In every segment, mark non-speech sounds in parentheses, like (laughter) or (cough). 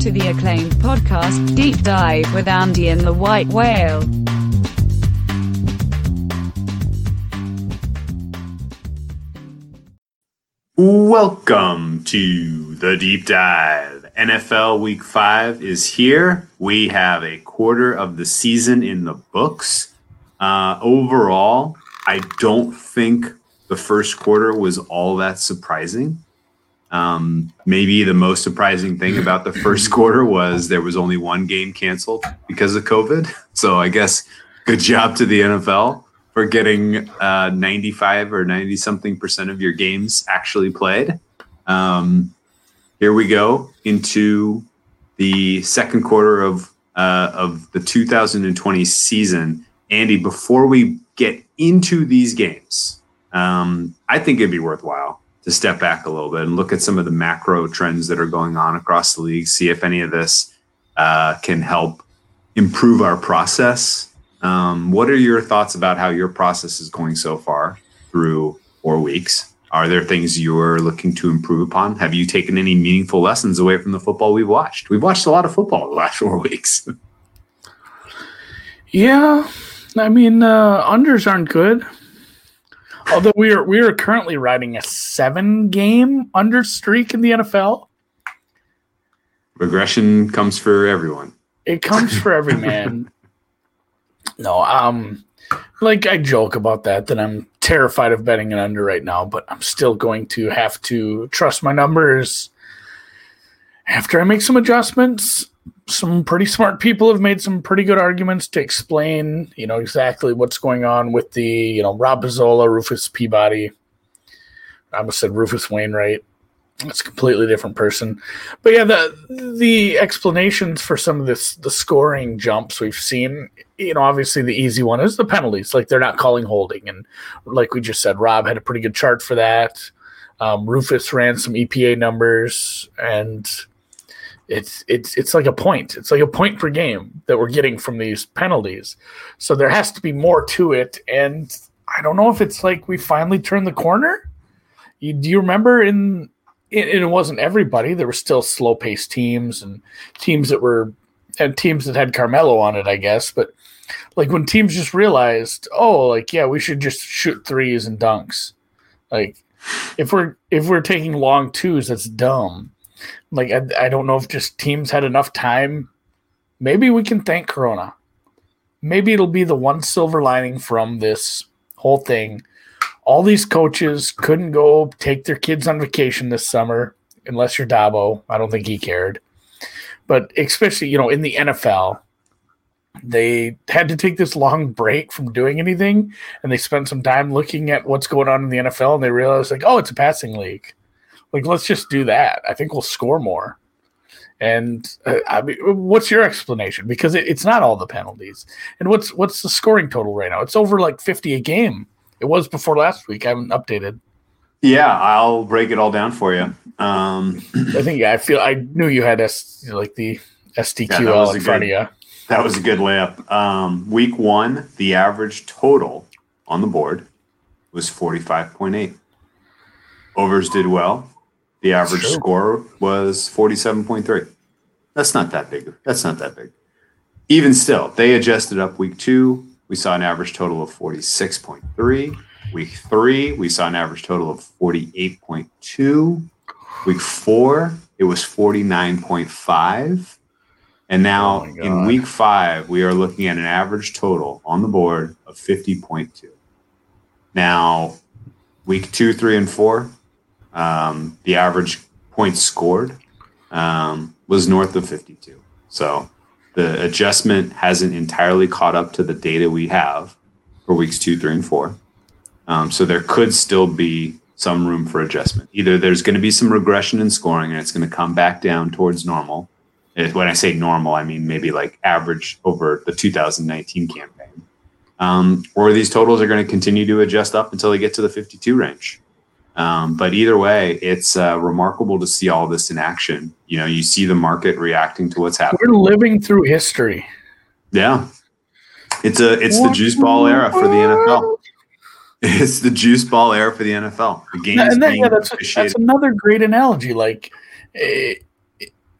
to the acclaimed podcast, Deep Dive with Andy and the White Whale. Welcome to the Deep Dive. NFL Week 5 is here. We have a quarter of the season in the books. Uh, overall, I don't think the first quarter was all that surprising. Um, maybe the most surprising thing about the first (laughs) quarter was there was only one game canceled because of COVID. (laughs) So I guess good job to the NFL for getting uh, 95 or 90 something percent of your games actually played. Um, here we go into the second quarter of uh, of the 2020 season. Andy, before we get into these games, um, I think it'd be worthwhile to step back a little bit and look at some of the macro trends that are going on across the league, see if any of this uh, can help improve our process um, what are your thoughts about how your process is going so far through four weeks? Are there things you're looking to improve upon? Have you taken any meaningful lessons away from the football we've watched? We've watched a lot of football the last (laughs) four weeks. yeah, I mean, uh, unders aren't good. Although we are we are currently riding a seven game under streak in the NFL. Regression comes for everyone. It comes for every man. (laughs) No, um, like I joke about that, that I'm terrified of betting an under right now, but I'm still going to have to trust my numbers. After I make some adjustments, some pretty smart people have made some pretty good arguments to explain, you know, exactly what's going on with the, you know, Rob Pizzola, Rufus Peabody. I almost said Rufus Wainwright. It's a completely different person. But yeah, the the explanations for some of this the scoring jumps we've seen, you know, obviously the easy one is the penalties. Like they're not calling holding. And like we just said, Rob had a pretty good chart for that. Um, Rufus ran some EPA numbers and it's it's it's like a point. It's like a point per game that we're getting from these penalties. So there has to be more to it. And I don't know if it's like we finally turned the corner. You, do you remember in it, it wasn't everybody. There were still slow paced teams and teams that were and teams that had Carmelo on it, I guess. But like when teams just realized, oh, like yeah, we should just shoot threes and dunks. Like if we're if we're taking long twos, that's dumb. Like I, I don't know if just teams had enough time. Maybe we can thank Corona. Maybe it'll be the one silver lining from this whole thing all these coaches couldn't go take their kids on vacation this summer unless you're Dabo. I don't think he cared. But especially, you know, in the NFL, they had to take this long break from doing anything and they spent some time looking at what's going on in the NFL and they realized like, oh, it's a passing league. Like, let's just do that. I think we'll score more. And uh, I mean, what's your explanation? Because it, it's not all the penalties. And what's what's the scoring total right now? It's over like fifty a game. It was before last week. I haven't updated. Yeah, I'll break it all down for you. Um, I think yeah, I feel I knew you had S like the SDQL yeah, in front good, of you. That was a good layup. Um, week one, the average total on the board was forty five point eight. Overs did well. The average score was forty seven point three. That's not that big. That's not that big. Even still, they adjusted up week two we saw an average total of 46.3. Week three, we saw an average total of 48.2. Week four, it was 49.5. And now oh in week five, we are looking at an average total on the board of 50.2. Now, week two, three, and four, um, the average points scored um, was north of 52. So the adjustment hasn't entirely caught up to the data we have for weeks two, three, and four. Um, so there could still be some room for adjustment. Either there's going to be some regression in scoring and it's going to come back down towards normal. When I say normal, I mean maybe like average over the 2019 campaign. Um, or these totals are going to continue to adjust up until they get to the 52 range. Um, but either way, it's uh, remarkable to see all this in action. You know, you see the market reacting to what's happening. We're living through history. Yeah, it's a it's the juice ball era for the NFL. (laughs) It's the juice ball era for the NFL. The game and that, yeah, that's, that's another great analogy. Like, eh,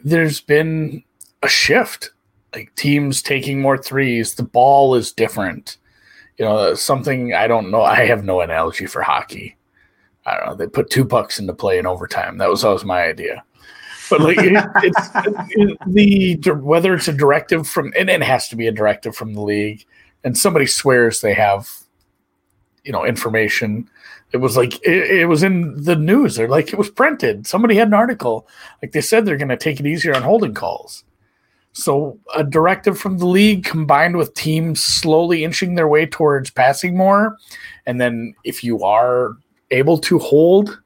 there's been a shift, like teams taking more threes. The ball is different. You know, something I don't know. I have no analogy for hockey. I don't know. They put two pucks into play in overtime. That was always my idea. But like it, (laughs) it's it, the whether it's a directive from and it has to be a directive from the league, and somebody swears they have, you know, information. It was like it, it was in the news. They're like it was printed. Somebody had an article. Like they said they're going to take it easier on holding calls. So a directive from the league combined with teams slowly inching their way towards passing more, and then if you are able to hold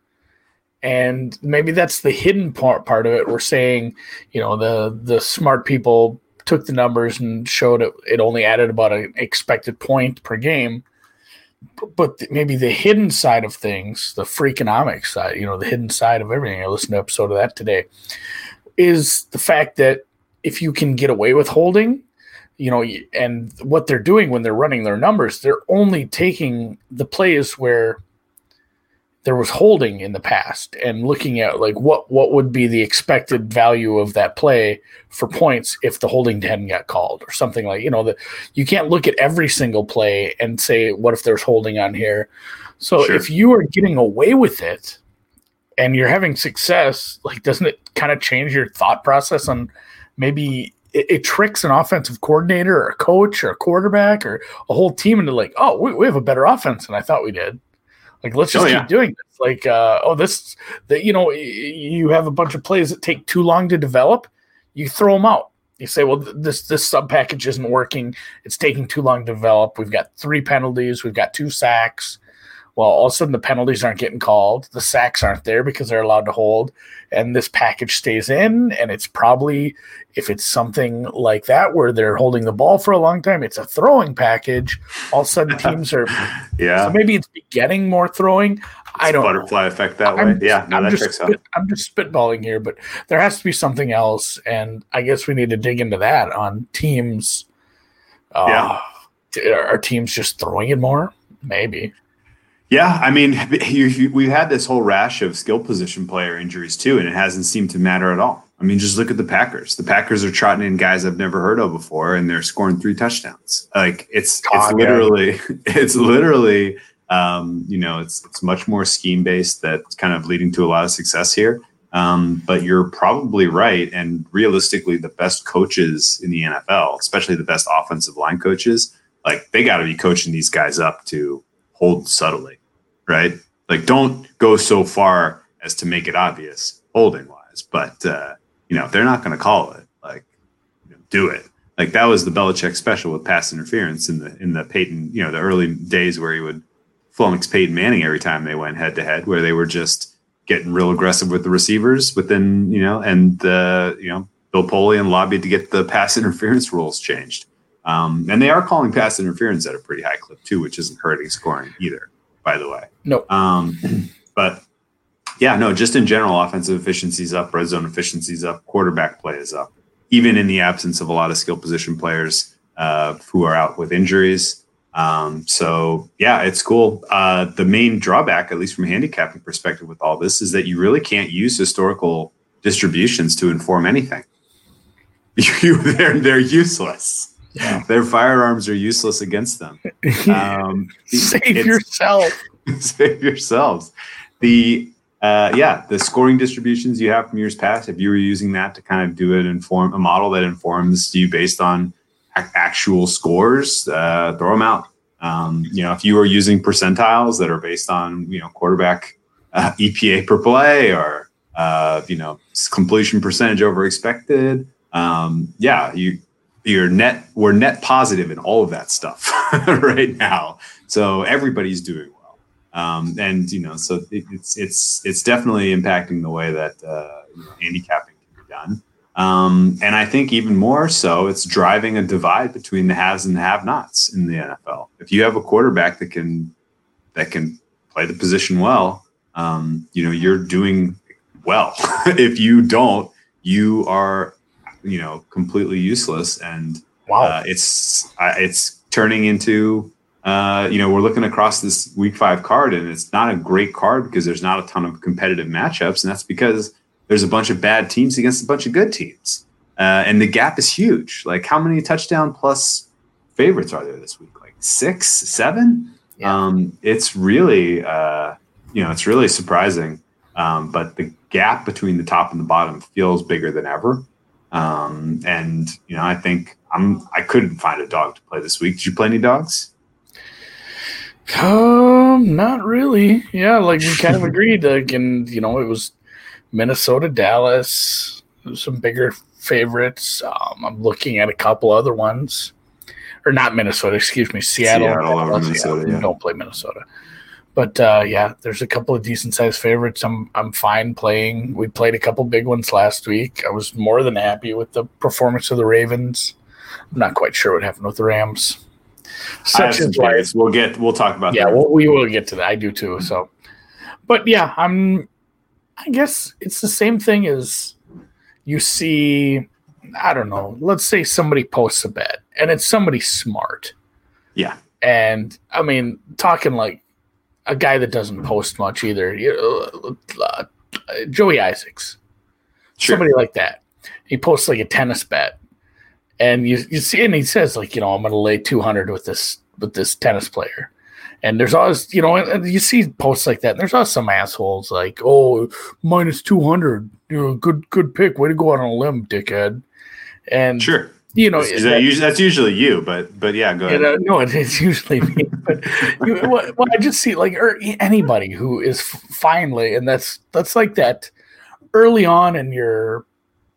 and maybe that's the hidden part part of it. We're saying you know the the smart people took the numbers and showed it it only added about an expected point per game. But maybe the hidden side of things the freakonomics side you know the hidden side of everything i listened to an episode of that today is the fact that if you can get away with holding you know and what they're doing when they're running their numbers they're only taking the plays where there was holding in the past and looking at like what what would be the expected value of that play for points if the holding hadn't got called or something like you know that you can't look at every single play and say what if there's holding on here so sure. if you are getting away with it and you're having success like doesn't it kind of change your thought process on maybe it, it, tricks an offensive coordinator or a coach or a quarterback or a whole team into like oh we, we have a better offense than i thought we did like, let's just oh, keep yeah. doing this. Like, uh, oh, this, that you know, you have a bunch of plays that take too long to develop. You throw them out. You say, well, this this sub package isn't working. It's taking too long to develop. We've got three penalties. We've got two sacks well, all of a sudden the penalties aren't getting called, the sacks aren't there because they're allowed to hold, and this package stays in. And it's probably, if it's something like that where they're holding the ball for a long time, it's a throwing package. All of a sudden (laughs) teams are, yeah. So maybe it's getting more throwing. It's I don't butterfly know. effect that I'm, way. Yeah, no, I'm that just spit, I'm just spitballing here, but there has to be something else, and I guess we need to dig into that on teams. Uh, yeah, are teams just throwing it more? Maybe. Yeah, I mean, you, you, we've had this whole rash of skill position player injuries too, and it hasn't seemed to matter at all. I mean, just look at the Packers. The Packers are trotting in guys I've never heard of before, and they're scoring three touchdowns. Like it's it's literally (laughs) it's literally um, you know it's it's much more scheme based that's kind of leading to a lot of success here. Um, but you're probably right, and realistically, the best coaches in the NFL, especially the best offensive line coaches, like they got to be coaching these guys up to hold subtly, right? Like don't go so far as to make it obvious holding wise, but uh, you know, they're not going to call it. Like, you know, do it. Like that was the Belichick special with pass interference in the in the Peyton, you know, the early days where he would flummox Peyton Manning every time they went head to head, where they were just getting real aggressive with the receivers within, you know, and uh, you know, Bill Polian lobbied to get the pass (laughs) interference rules changed. Um, and they are calling pass interference at a pretty high clip too, which isn't hurting scoring either, by the way. No. Um, but yeah, no, just in general, offensive efficiency's up, red zone efficiency's up, quarterback play is up, even in the absence of a lot of skill position players uh, who are out with injuries. Um, so yeah, it's cool. Uh, the main drawback, at least from a handicapping perspective, with all this, is that you really can't use historical distributions to inform anything. (laughs) They're they're useless. Their firearms are useless against them. (laughs) Um, save yourself. (laughs) save yourselves. The uh, yeah, the scoring distributions you have from years past. If you were using that to kind of do it, inform a model that informs you based on actual scores, uh, throw them out. Um, you know, if you are using percentiles that are based on you know quarterback uh, EPA per play or uh, you know completion percentage over expected, um, yeah, you you're net we're net positive in all of that stuff (laughs) right now. So everybody's doing well. Um, and you know so it, it's it's it's definitely impacting the way that uh, you know, handicapping can be done. Um, and i think even more so it's driving a divide between the haves and the have nots in the nfl if you have a quarterback that can that can play the position well um, you know you're doing well. (laughs) If you don't you are you know completely useless and wow uh, it's uh, it's turning into uh, you know we're looking across this week five card and it's not a great card because there's not a ton of competitive matchups and that's because there's a bunch of bad teams against a bunch of good teams, uh, and the gap is huge. Like, how many touchdown plus favorites are there this week? Like six, seven? Yeah. Um, it's really, uh, you know, it's really surprising. Um, but the gap between the top and the bottom feels bigger than ever. Um, and you know, I think I'm I couldn't find a dog to play this week. Did you play any dogs? Um, not really. Yeah, like we kind of (laughs) agreed. Like, and you know, it was Minnesota, Dallas, some bigger favorites. Um, I'm looking at a couple other ones, or not Minnesota. Excuse me, Seattle. Seattle Dallas, Minnesota, yeah. Don't play Minnesota. But uh, yeah, there's a couple of decent sized favorites. I'm I'm fine playing. We played a couple big ones last week. I was more than happy with the performance of the Ravens. I'm not quite sure what happened with the Rams. Such is life. We'll get we'll talk about Yeah, that. well, we will get to that. I do too. So, but yeah, I'm. I guess it's the same thing as you see. I don't know. Let's say somebody posts a bet, and it's somebody smart. yeah, And I mean, talking like a guy that doesn't post much either. You know, uh, Joey Isaacs, sure. somebody like that. He posts like a tennis bet, and you you see, and he says like, you know, I'm going to lay 200 with this with this tennis player. And there's always, you know, and- you see posts like that. And there's always some assholes like, "Oh, minus 200, you know, good good pick, way to go out on a limb, dickhead." And Sure. You know, that usually, that's usually you, but but yeah, go you uh, ahead. know, no, it is usually me. But you, (laughs) well, I just see like or er, anybody who is finally, and that's that's like that early on in your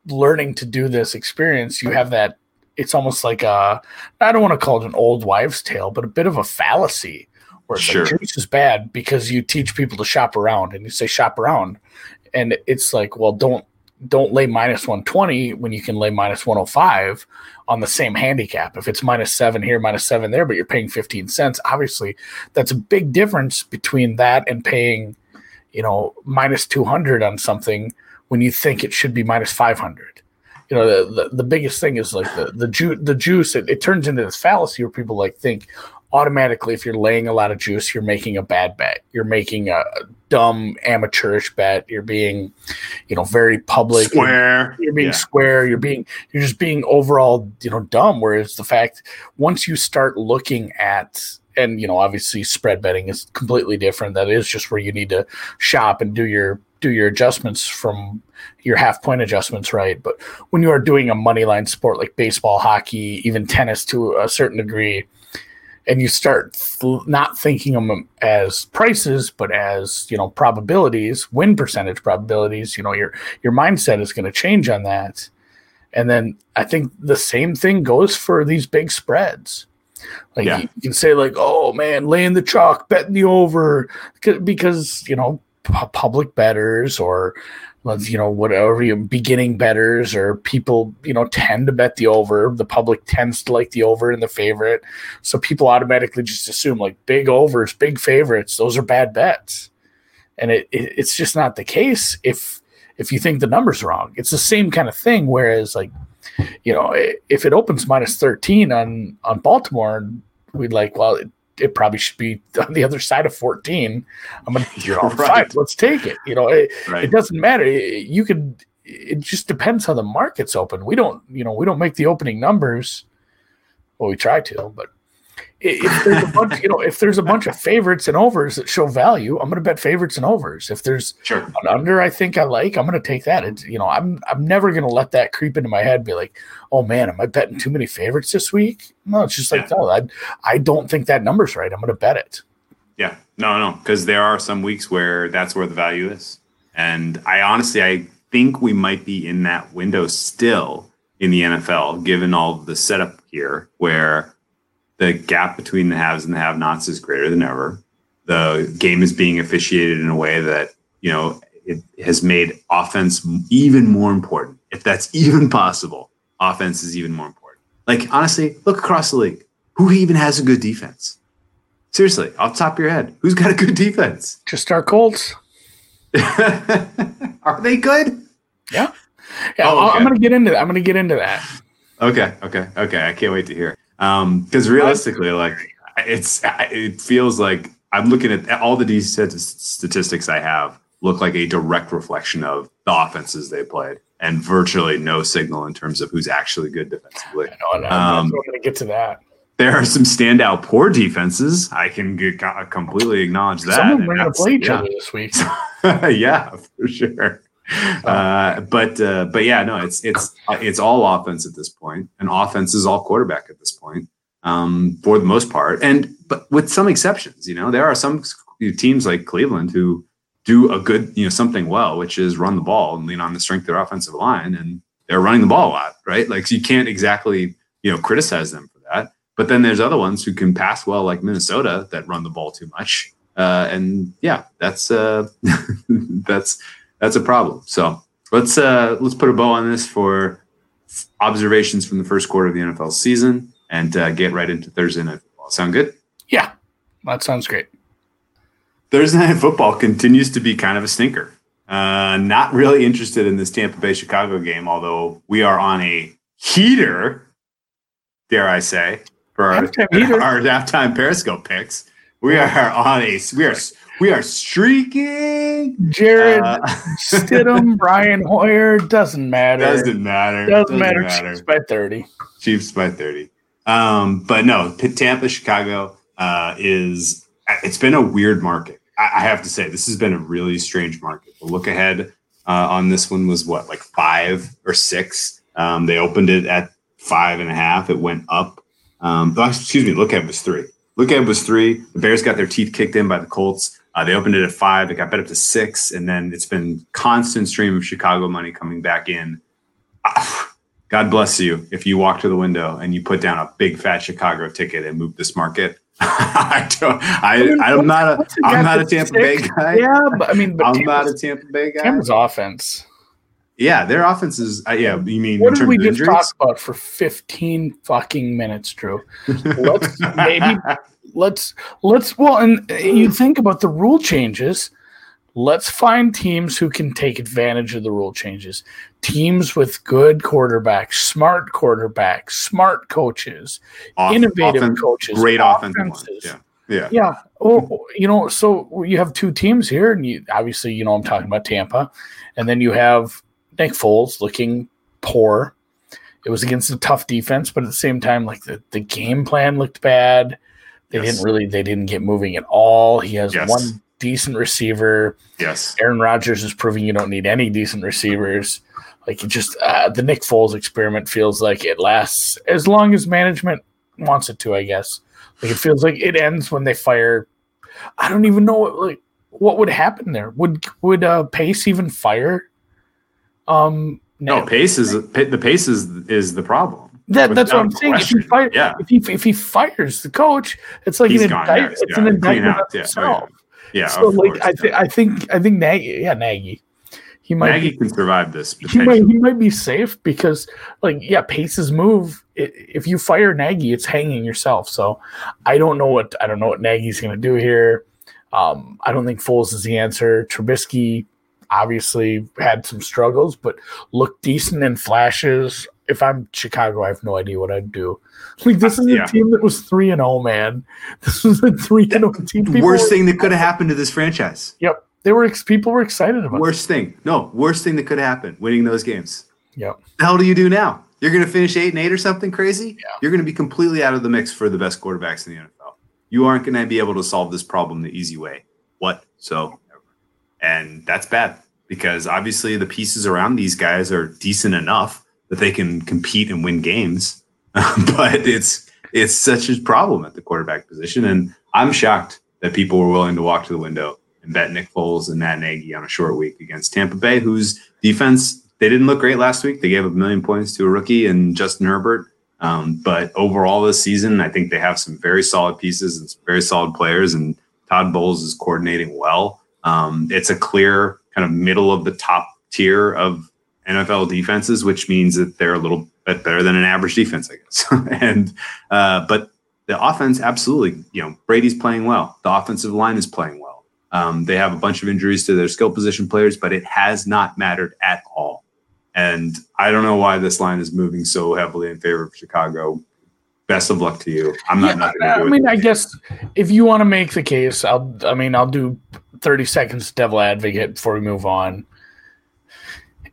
learning to do this experience. You have that. It's almost like a. I don't want to call it an old wives' tale, but a bit of a fallacy where it's Sure. like juice is bad because you teach people to shop around, and you say shop around, and it's like, well, don't don't lay minus 120 when you can lay minus 105 on the same handicap. If it's minus seven here, minus seven there, but you're paying 15 cents, obviously that's a big difference between that and paying, you know, minus 200 on something when you think it should be minus 500. You know, the, the, the biggest thing is like the, the, ju- the juice, it, it turns into this fallacy where people like think automatically if you're laying a lot of juice, you're making a bad bet. You're making a dumb amateurish bet. You're being, you know, very public Square. you're being Yeah. square you're being you're just being overall you know dumb whereas the fact once you start looking at and you know obviously spread betting is completely different that is just where you need to shop and do your do your adjustments from your half point adjustments right? But when you are doing a money line sport like baseball hockey even tennis to a certain degree and you start th- not thinking of them as prices but as you know probabilities win percentage probabilities you know your your mindset is going to change on that. And then i think the same thing goes for these big spreads. Like Yeah. you can say like oh man laying the chalk betting the over because you know public betters or you know whatever you beginning betters or people you know tend to bet the over the public tends to like the over and the favorite. So people automatically just assume like big overs big favorites those are bad bets. And it, it it's just not the case if if you think the number's wrong. It's the same kind of thing whereas like you know if it opens minus 13 on on baltimore we'd like well it, it probably should be on the other side of 14 i'm gonna (laughs) you know, Right. let's take it. You know it, Right. it doesn't matter. You could it just depends how the market's open. We don't you know we don't make the opening numbers. Well we try to but if there's a bunch you know if there's a bunch of favorites and overs that show value i'm going to bet favorites and overs if there's Sure. an under I think I like, I'm gonna take that. It's you know, I'm I'm never gonna let that creep into my head. Be like, oh man, am I betting too many favorites this week? No, it's just like no, I I don't think that number's right. I'm gonna bet it. Yeah, no, no, because there are some weeks where that's where the value is, and I honestly, I think we might be in that window still in the NFL, given all the setup here, where the gap between the haves and the have-nots is greater than ever. The game is being officiated in a way that you know it has made offense even more important, if that's (laughs) even possible. Offense is even more important. Like honestly, look across the league. Who even has a good defense? Seriously, off the top of your head, who's got a good defense? Just our Colts. (laughs) Are they good? Yeah, Oh, I'll- okay. I'm gonna get into that. I'm gonna get into that. Okay, okay, okay. I can't wait to hear. Um, because realistically, like it's it feels like I'm looking at all the D statistics I have. look like a direct reflection of the offenses they played, and virtually no signal in terms of who's actually good defensively. I know, I Um, going to get to that. There are some standout poor defenses. I can get, completely acknowledge that. Some of them and are going to play each yeah. other this week. (laughs) yeah, for sure. Uh, but uh, but yeah, no, it's it's it's all offense at this point, and offense is all quarterback at this point, um, for the most part. And but with some exceptions, you know, there are some teams like Cleveland who do a good, you know, something well, which is run the ball and lean on the strength of their offensive line, and they're running the ball a lot, right? Like so you can't exactly you know criticize them for that. But then there's other ones who can pass well, like Minnesota, that run the ball too much. Uh, and yeah, that's uh, (laughs) that's that's a problem. So let's uh, let's put a bow on this for observations from the first quarter of the NFL season and uh, get right into Thursday night football. Sound good? Yeah, that sounds great. Thursday night football continues to be kind of a stinker. Uh, not really interested in this Tampa Bay Chicago game, although we are on a heater, dare I say, for our, Halftime (laughs) our halftime Periscope picks. We are on a we are we are streaking. Jarrett Uh, Stidham, (laughs) Brian Hoyer, doesn't matter. doesn't matter. Doesn't matter. Chiefs by 30. Chiefs by 30. Um, but no, Tampa, Chicago uh, is, it's been a weird market. I, I have to say, this has been a really strange market. The look ahead uh, on this one was what, like five or six? Um, they opened it at five and a half. It went up. Um, oh, excuse me, look ahead was three. Look ahead was three. The Bears got their teeth kicked in by the Colts. Uh, they opened it at five. It got bet up to six. And then it's been constant stream of Chicago money coming back in. (sighs) God bless you if you walk to the window and you put down a big fat Chicago ticket and move this market. (laughs) I don't. I, I'm not a. I'm not a Tampa Bay guy. Yeah, but I mean, but I'm not a Tampa Bay guy. Tampa's offense. Yeah, their offense is. Uh, yeah, you mean What did we just injuries? talk about for 15 fucking minutes, Drew? Let's (laughs) maybe let's let's well, and you think about the rule changes. Let's find teams who can take advantage of the rule changes. Teams with good quarterbacks, smart quarterbacks, smart coaches, Off- innovative coaches, great offensive offenses. Yeah, yeah. Yeah. Well, you know, so you have two teams here, and you obviously, you know, I'm talking about Tampa, and then you have Nick Foles looking poor. It was against a tough defense, but at the same time, like the, the game plan looked bad. They Yes. didn't really, they didn't get moving at all. He has Yes. one decent receiver. Yes. Aaron Rodgers is proving you don't need any decent receivers. Like it just uh, the Nick Foles experiment feels like it lasts as long as management wants it to. I guess like it feels like it ends when they fire. I don't even know what like what would happen there. Would would uh, Pace even fire? Um, No, pace is the pace is is the problem. that, that's what I'm saying. If he fire, Yeah. if he if he fires the coach, it's like He's an indictment. next. It's Yeah, an indictment of Yeah. Oh, himself. Yeah. so like course. I think I think I think Nagy, yeah, Nagy. He might Nagy be, can survive this. he might he might be safe because like yeah, Pace's move. if you fire Nagy, it's hanging yourself. So I don't know what I don't know what Nagy's going to do here. Um, I don't think Foles is the answer. Trubisky obviously had some struggles, but looked decent in flashes. If I'm Chicago, I have no idea what I'd do. Like this uh, is a Yeah. team that was three and zero, man. (laughs) This was a three and zero team. People Worst were- thing that could have happened to this franchise. Yep, they were. ex- People were excited about. it. Worst thing. No, worst thing that could happen. Winning those games. Yep. the hell do you do now? You're going to finish eight and eight or something crazy. Yeah. You're going to be completely out of the mix for the best quarterbacks in the NFL. You aren't going to be able to solve this problem the easy way whatsoever, and that's bad because obviously the pieces around these guys are decent enough that they can compete and win games, (laughs) but it's it's such a problem at the quarterback position, and I'm shocked that people were willing to walk to the window and bet Nick Foles and Matt Nagy on a short week against Tampa Bay, whose defense they didn't look great last week. They gave up a million points to a rookie and Justin Herbert. Um, but overall, this season, I think they have some very solid pieces and some very solid players. And Todd Bowles is coordinating well. Um, it's a clear kind of middle of the top tier of NFL defenses, which means that they're a little bit better than an average defense, I guess. (laughs) and uh, but the offense, absolutely, you know, Brady's playing well. The offensive line is playing well. Um, they have a bunch of injuries to their skill position players, but it has not mattered at all. And I don't know why this line is moving so heavily in favor of Chicago. Best of luck to you. I'm not Yeah, I mean. I guess if you want to make the case, I'll. I mean, I'll do 30 seconds devil advocate before we move on.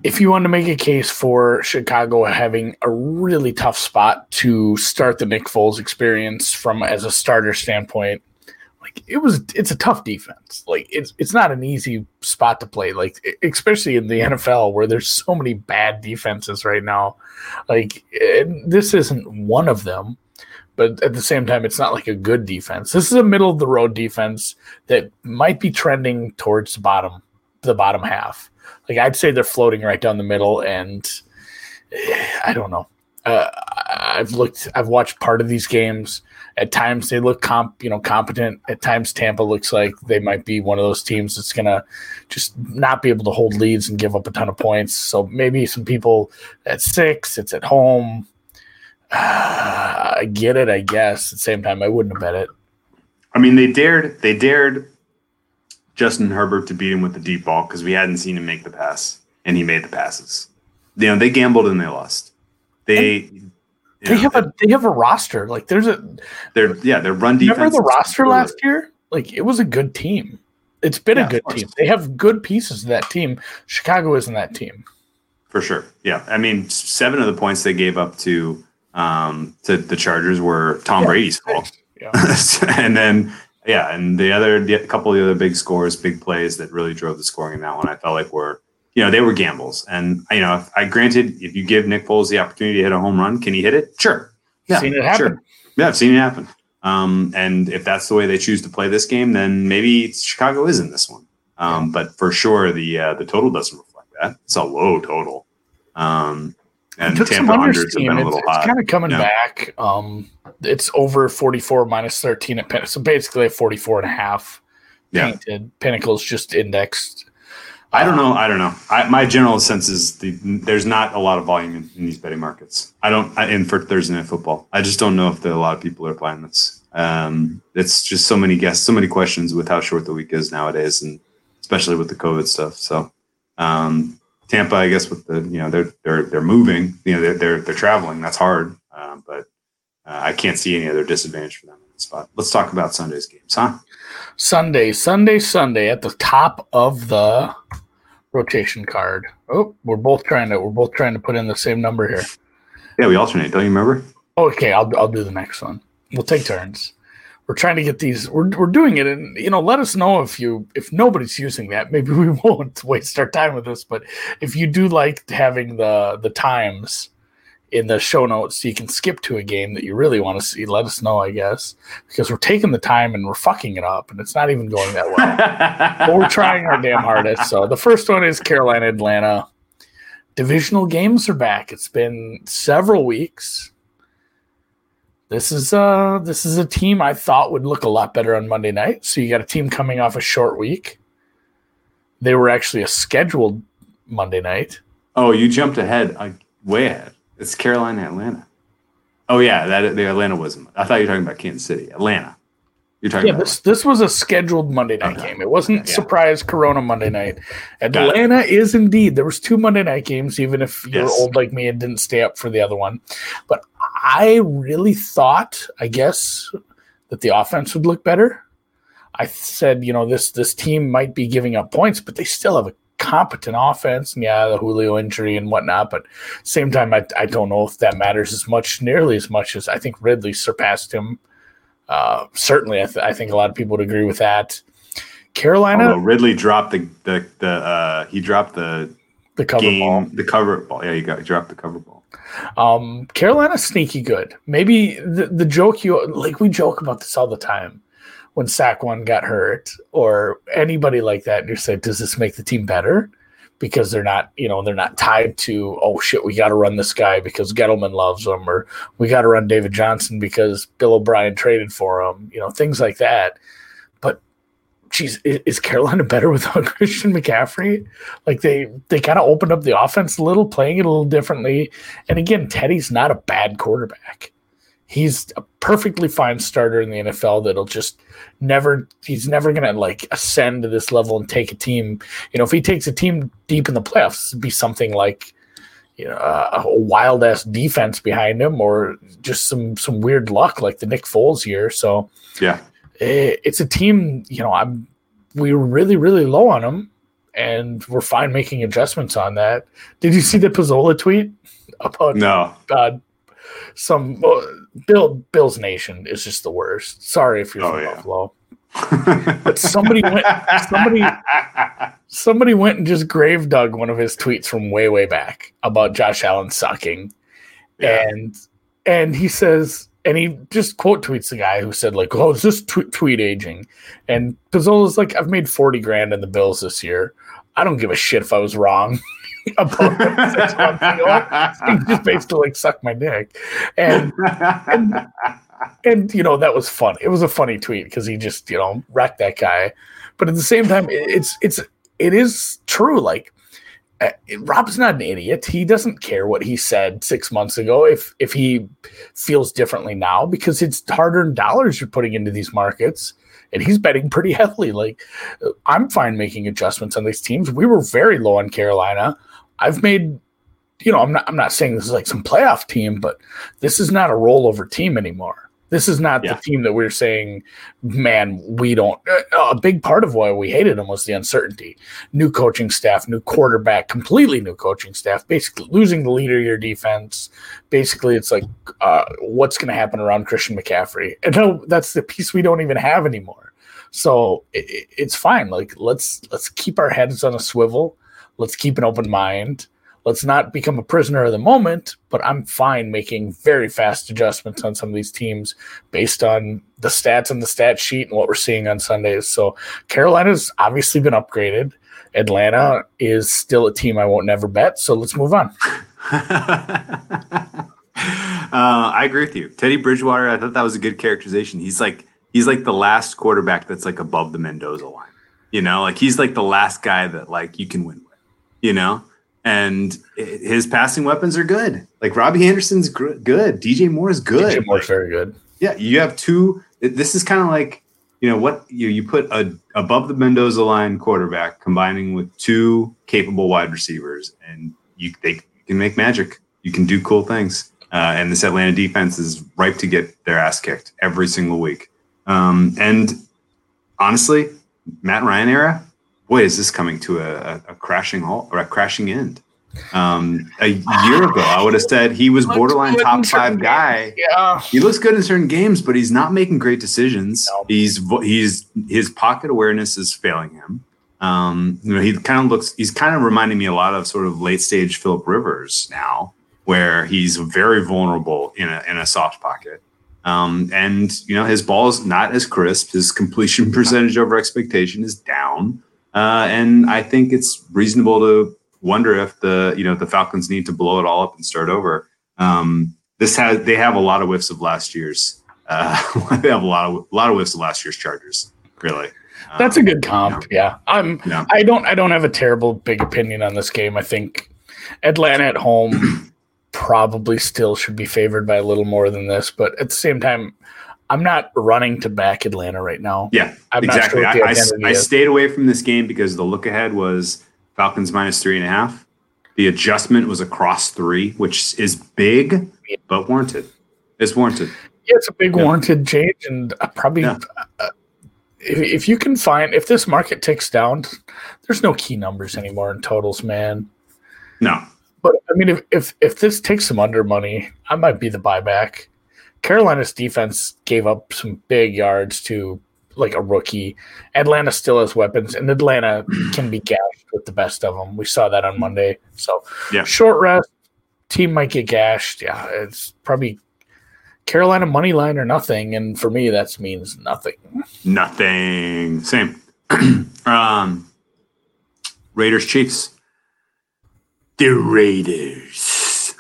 If you want to make a case for Chicago having a really tough spot to start the Nick Foles experience from as a starter standpoint, like it was it's a tough defense. Like it's it's not an easy spot to play. Like especially in the NFL where there's so many bad defenses right now. Like and this isn't one of them, but at the same time it's not like a good defense. This is a middle of the road defense that might be trending towards the bottom the bottom half. Like I'd say they're floating right down the middle and eh, I don't know. Uh, I've looked I've watched part of these games at times they look comp, you know, competent. At times Tampa looks like they might be one of those teams that's to just not be able to hold leads and give up a ton of points. So maybe some people at 6, it's at home. Uh, (sighs) I get it, I guess. At the same time I wouldn't have bet it. I mean, they dared they dared Justin Herbert to beat him with the deep ball because we hadn't seen him make the pass, and he made the passes. You know, they gambled and they lost. They you They know, have a they have a roster. Like there's a they're yeah, their run defense. remember the roster really- last year? Like it was a good team. It's been Yeah, a good team. They have good pieces of that team. Chicago isn't that team. for sure. Yeah, I mean, seven of the points they gave up to um to the Chargers were Tom Yeah. Brady's fault. Yeah. (laughs) and then yeah, and the other the, a couple of the other big scores, big plays that really drove the scoring in that one, I felt like were you know they were gambles. And you know, I granted if you give Nick Foles the opportunity to hit a home run, can he hit it? Sure. Yeah, Seen it happen. Sure. Yeah, I've seen it happen. Um, and if that's the way they choose to play this game, then maybe Chicago is in this one. Um, But for sure, the uh, the total doesn't reflect that. It's a low total. Um, and took some Tampa under hundreds have steam. been a It's, little it's hot. kind of coming Yeah. back. Um, it's over 44 minus 13 at Pinnacle. So basically a 44 and a half Yeah. painted. Pinnacle's just indexed. I don't know. I don't know. I, my general sense is the there's not a lot of volume in, in these betting markets. I don't. I, and for Thursday night football, I just don't know if there a lot of people are applying this. Um, it's just so many guests, so many questions with how short the week is nowadays, and especially with the COVID stuff. So, um, Tampa, I guess, with the you know they're they're they're moving. You know they're they're, they're traveling. That's hard, um, but uh, I can't see any other disadvantage for them in the spot. Let's talk about Sunday's games, huh? Sunday, Sunday, Sunday at the top of the rotation card. Oh, we're both trying to we're both trying to put in the same number here. Yeah, we alternate. Don't you remember? Okay, I'll I'll do the next one. We'll take turns. We're trying to get these. We're we're doing it, and you know, let us know if you if nobody's using that. (laughs) Maybe we won't waste our time with this. But if you do like having the the times in the show notes, so you can skip to a game that you really want to see. Let us know, I guess, because we're taking the time and we're fucking it up, and it's not even going that well. (laughs) but we're trying our damn hardest. So the first one is Carolina Atlanta. Divisional games are back. It's been several weeks. This is uh this is a team I thought would look a lot better on Monday night. So you got a team coming off a short week. They were actually a scheduled Monday night. Oh, you jumped ahead, uh, way ahead. It's Carolina, Atlanta. Oh yeah, that the Atlanta wasn't. I thought you were talking about Kansas City, Atlanta. You're talking Yeah, about this this was a scheduled Monday night Okay. game. It wasn't Yeah. surprise Corona Monday night. Atlanta is indeed. There was two Monday night games, even if you're old like me and didn't stay up for the other one. But I really thought, I guess, that the offense would look better. I said, you know, this this team might be giving up points, but they still have a competent offense. And yeah, the Julio injury and whatnot, but same time, I, I don't know if that matters as much, nearly as much as I think Ridley surpassed him. Uh, certainly, I, th- I think a lot of people would agree with that. Carolina, Although Ridley dropped the the the uh, he dropped the the cover game ball. the cover ball. Yeah, you got he dropped the cover ball. Um, Carolina sneaky good. Maybe the, the joke you like we joke about this all the time when Saquon got hurt or anybody like that. And you say, does this make the team better? Because they're not, you know, they're not tied to oh shit, we got to run this guy because Gettleman loves him, or we got to run David Johnson because Bill O'Brien traded for him. You know, things like that. Geez, is Carolina better (laughs) without Christian McCaffrey? Like they they kind of opened up the offense a little, playing it a little differently. And again, Teddy's not a bad quarterback. He's a perfectly fine starter in the NFL that'll just never he's never gonna like ascend to this level and take a team. You know, if he takes a team deep in the playoffs, it'd be something like you know a wild ass defense behind him or just some some weird luck like the Nick Foles year. So Yeah, it's a team, you know, I'm we were really, really low on him, and we're fine making adjustments on that. Did you see the Pizzola tweet about No. uh, some uh, Bill Bill's Nation is just the worst. Sorry if you're Oh, from yeah. Buffalo, but somebody went somebody somebody went and just grave dug one of his tweets from way way back about Josh Allen sucking, Yeah. and and he says and he just quote tweets the guy who said like oh is this tw- tweet aging and Pizzola's like I've made forty grand in the Bills this year. I don't give a shit if I was wrong (laughs) about six. (laughs) He just basically like suck my dick, and and you know that was fun. It was a funny tweet because he just you know wrecked that guy, but at the same time, it's it's it is true. Like Rob's not an idiot. He doesn't care what he said six months ago if if he feels differently now because it's hard earned dollars you're putting into these markets. And he's betting pretty (laughs) heavily. Like, uh, I'm fine making adjustments on these teams. We were very low on Carolina. I've made, you know, I'm not. I'm not saying this is like some playoff team, but this is not a rollover team anymore. This is not Yeah. the team that we're saying, man, we don't. Uh, a big part of why we hated them was the uncertainty. New coaching staff, new quarterback, completely new coaching staff, basically losing the leader of your defense. Basically, it's like, uh, what's going to happen around Christian McCaffrey? (laughs) And no, that's the piece we don't even have anymore. So it- it's fine. Like let's let's keep our heads on a swivel. Let's keep an open mind let's not become a prisoner of the moment, but I'm fine making very fast adjustments on some of these teams based on the stats on the stat sheet and what we're seeing on Sundays. So Carolina's obviously been upgraded. Atlanta is still a team I won't never bet. So let's move on. (laughs) uh, I agree with you, Teddy Bridgewater. I thought that was a good characterization. He's like he's like the last quarterback that's like above the Mendoza line. You know, like he's like the last guy that like you can win with. You know, and his passing weapons are good. Like Robbie Anderson's gr- good. DJ Moore is good. DJ Moore's Like, very good. yeah, you have two. This is kind of like you know what you you put a above the Mendoza line quarterback combining with two capable wide receivers, and you they can make magic. You can do cool things. Uh, and this Atlanta defense is ripe to get their ass kicked every single week. Um, and honestly, Matt Ryan era, boy, is this coming to a, a, crashing halt or a crashing end. Um, a year ago, I would have said he was borderline top five guy. Yeah. He looks good in certain games, but he's not making great decisions. No. He's he's his pocket awareness is failing him. Um, you know, he kind of looks. He's kind of reminding me a lot of sort of late stage Philip Rivers now, where he's very vulnerable in a in a soft pocket. Um, and you know his ball is not as crisp. His completion (laughs) percentage over expectation is down, uh, and I think it's reasonable to wonder if the you know the Falcons need to blow it all up and start over. Um, this has they have a lot of whiffs of last year's. Uh, (laughs) they have a lot of a lot of whiffs of last year's Chargers. Really, That's a Um, good comp. Yeah. I'm Yeah. I don't I don't have a terrible big opinion on this game. I think Atlanta at home (clears throat) probably still should be favored by a little more than this, but at the same time, I'm not running to back Atlanta right now. Yeah, I'm exactly. not sure I, I- I stayed away from this game because the look ahead was Falcons minus three and a half. The adjustment was across three, which is big but warranted. It's warranted. Yeah, it's a big Yeah. warranted change, and I probably Yeah. uh, if, if you can find if this market ticks down, there's no key numbers anymore in totals, man. No, But I mean, if if, if this takes some under money, I might be the buyback. Carolina's defense gave up some big yards to like a rookie. Atlanta still has weapons, and Atlanta (clears throat) can be gashed with the best of them. We saw that on Monday. So Yeah. short rest, team might get gashed. Yeah, it's probably Carolina money line or nothing, and for me that means nothing. nothing. Same. (clears throat) um, Raiders Chiefs. The Raiders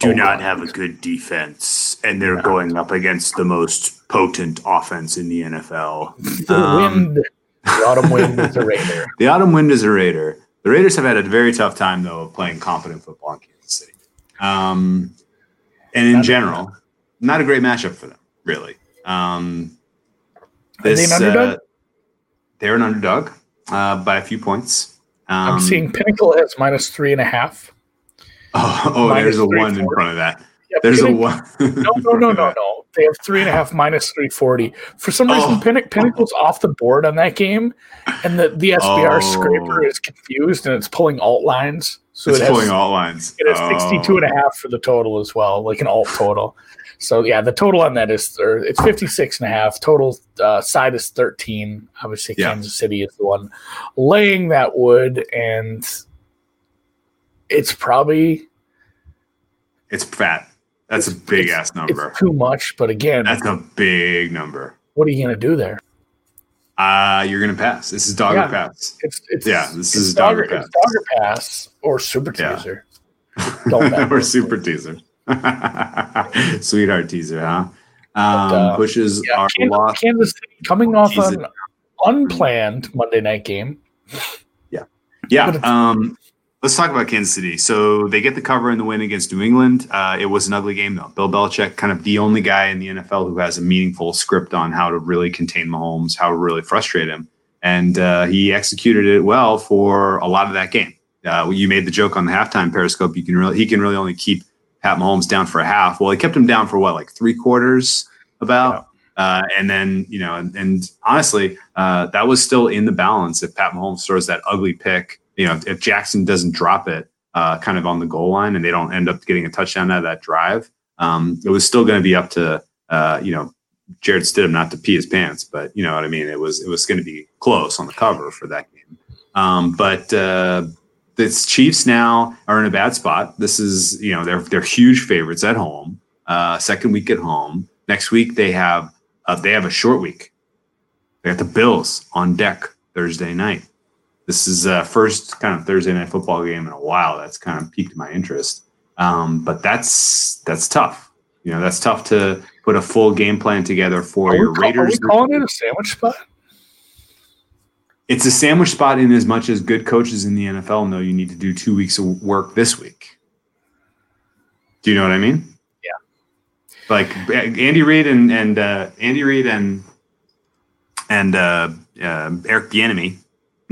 do Oh, not God. have a good defense, and they're going up against the most potent offense in the NFL. (laughs) The Um, wind, the autumn wind is a raider. (laughs) The autumn wind is a Raider. The Raiders have had a very tough time though of playing competent football in Kansas City. Um, and in general, not a great matchup for them, really. Um, Are they an underdog? uh, they're an underdog uh, by a few points. Um, I'm seeing Pinnacle as minus three and a half. (laughs) Oh, oh there's a one in front of that. Yeah, There's a one. (laughs) no, no, no, no, no. They have three and a half minus three forty. For some reason, Oh. Pinnac- Pinnacle's off the board on that game, and the the SBR Oh. scraper is confused and it's pulling alt lines. So It's it has, pulling alt lines. it has 62 and a half for the total as well, like an alt total. So yeah, the total on that is or it's 56 and a half. Total uh, side is 13. Obviously, Yeah. Kansas City is the one laying that wood, and it's probably It's fat. That's a big ass number. it's too much. But again, That's a big number. what are you going to do there? Uh, you're gonna pass. This is dogger Yeah. pass. It's it's Yeah, this is Dogger Dogger, it's Dogger Pass or Super Yeah. Teaser. (laughs) Don't or super teaser. (laughs) Sweetheart teaser, huh? Um, uh, pushes Yeah, our Kansas, loss. Kansas City coming off Jesus. an unplanned Monday night game. Yeah, Yeah. Um, let's talk about Kansas City. So they get the cover in the win against New England. Uh, it was an ugly game, though. Bill Belichick, kind of the only guy in the NFL who has a meaningful script on how to really contain Mahomes, how to really frustrate him. And uh, he executed it well for a lot of that game. Uh, you made the joke on the halftime periscope. You can really, he can really only keep Pat Mahomes down for a half. Well, he kept him down for what, like three quarters, about. Uh, and then, you know, and, and honestly, uh, that was still in the balance. If Pat Mahomes throws that ugly pick, you know, if Jackson doesn't drop it uh, kind of on the goal line and they don't end up getting a touchdown out of that drive, um, it was still going to be up to, uh, you know, Jarrett Stidham not to pee his pants, but you know what I mean. It was it was going to be close on the cover for that game. Um, but uh, the Chiefs now are in a bad spot. This is you know they're they're huge favorites at home. Uh, second week at home. Next week they have uh, they have a short week. They got the Bills on deck Thursday night. This is uh, first kind of Thursday night football game in a while. That's kind of piqued my interest. Um, but that's that's tough. You know, that's tough to put a full game plan together for Are we, your call- are we Raiders. calling it a sandwich spot? It's a sandwich spot in as much as good coaches in the NFL know you need to do two weeks of work this week. Do you know what I mean? Yeah. Like Andy Reid and and uh, Andy Reid and and uh, uh, Eric Bieniemy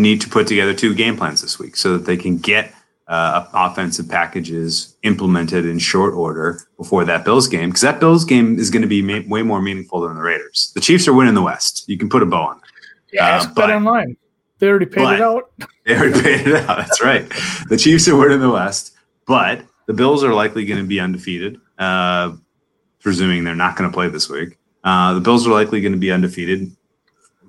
need to put together two game plans this week so that they can get uh, offensive packages implemented in short order before that Bills game because that Bills game is going to be ma- way more meaningful than the Raiders. The Chiefs are winning the West. You can put a bow on. it. Yeah, Uh, but- Online. They already paid it out. (laughs) They already paid it out. That's right. The Chiefs are winning the West, but the Bills are likely going to be undefeated, uh, presuming they're not going to play this week. Uh, the Bills are likely going to be undefeated.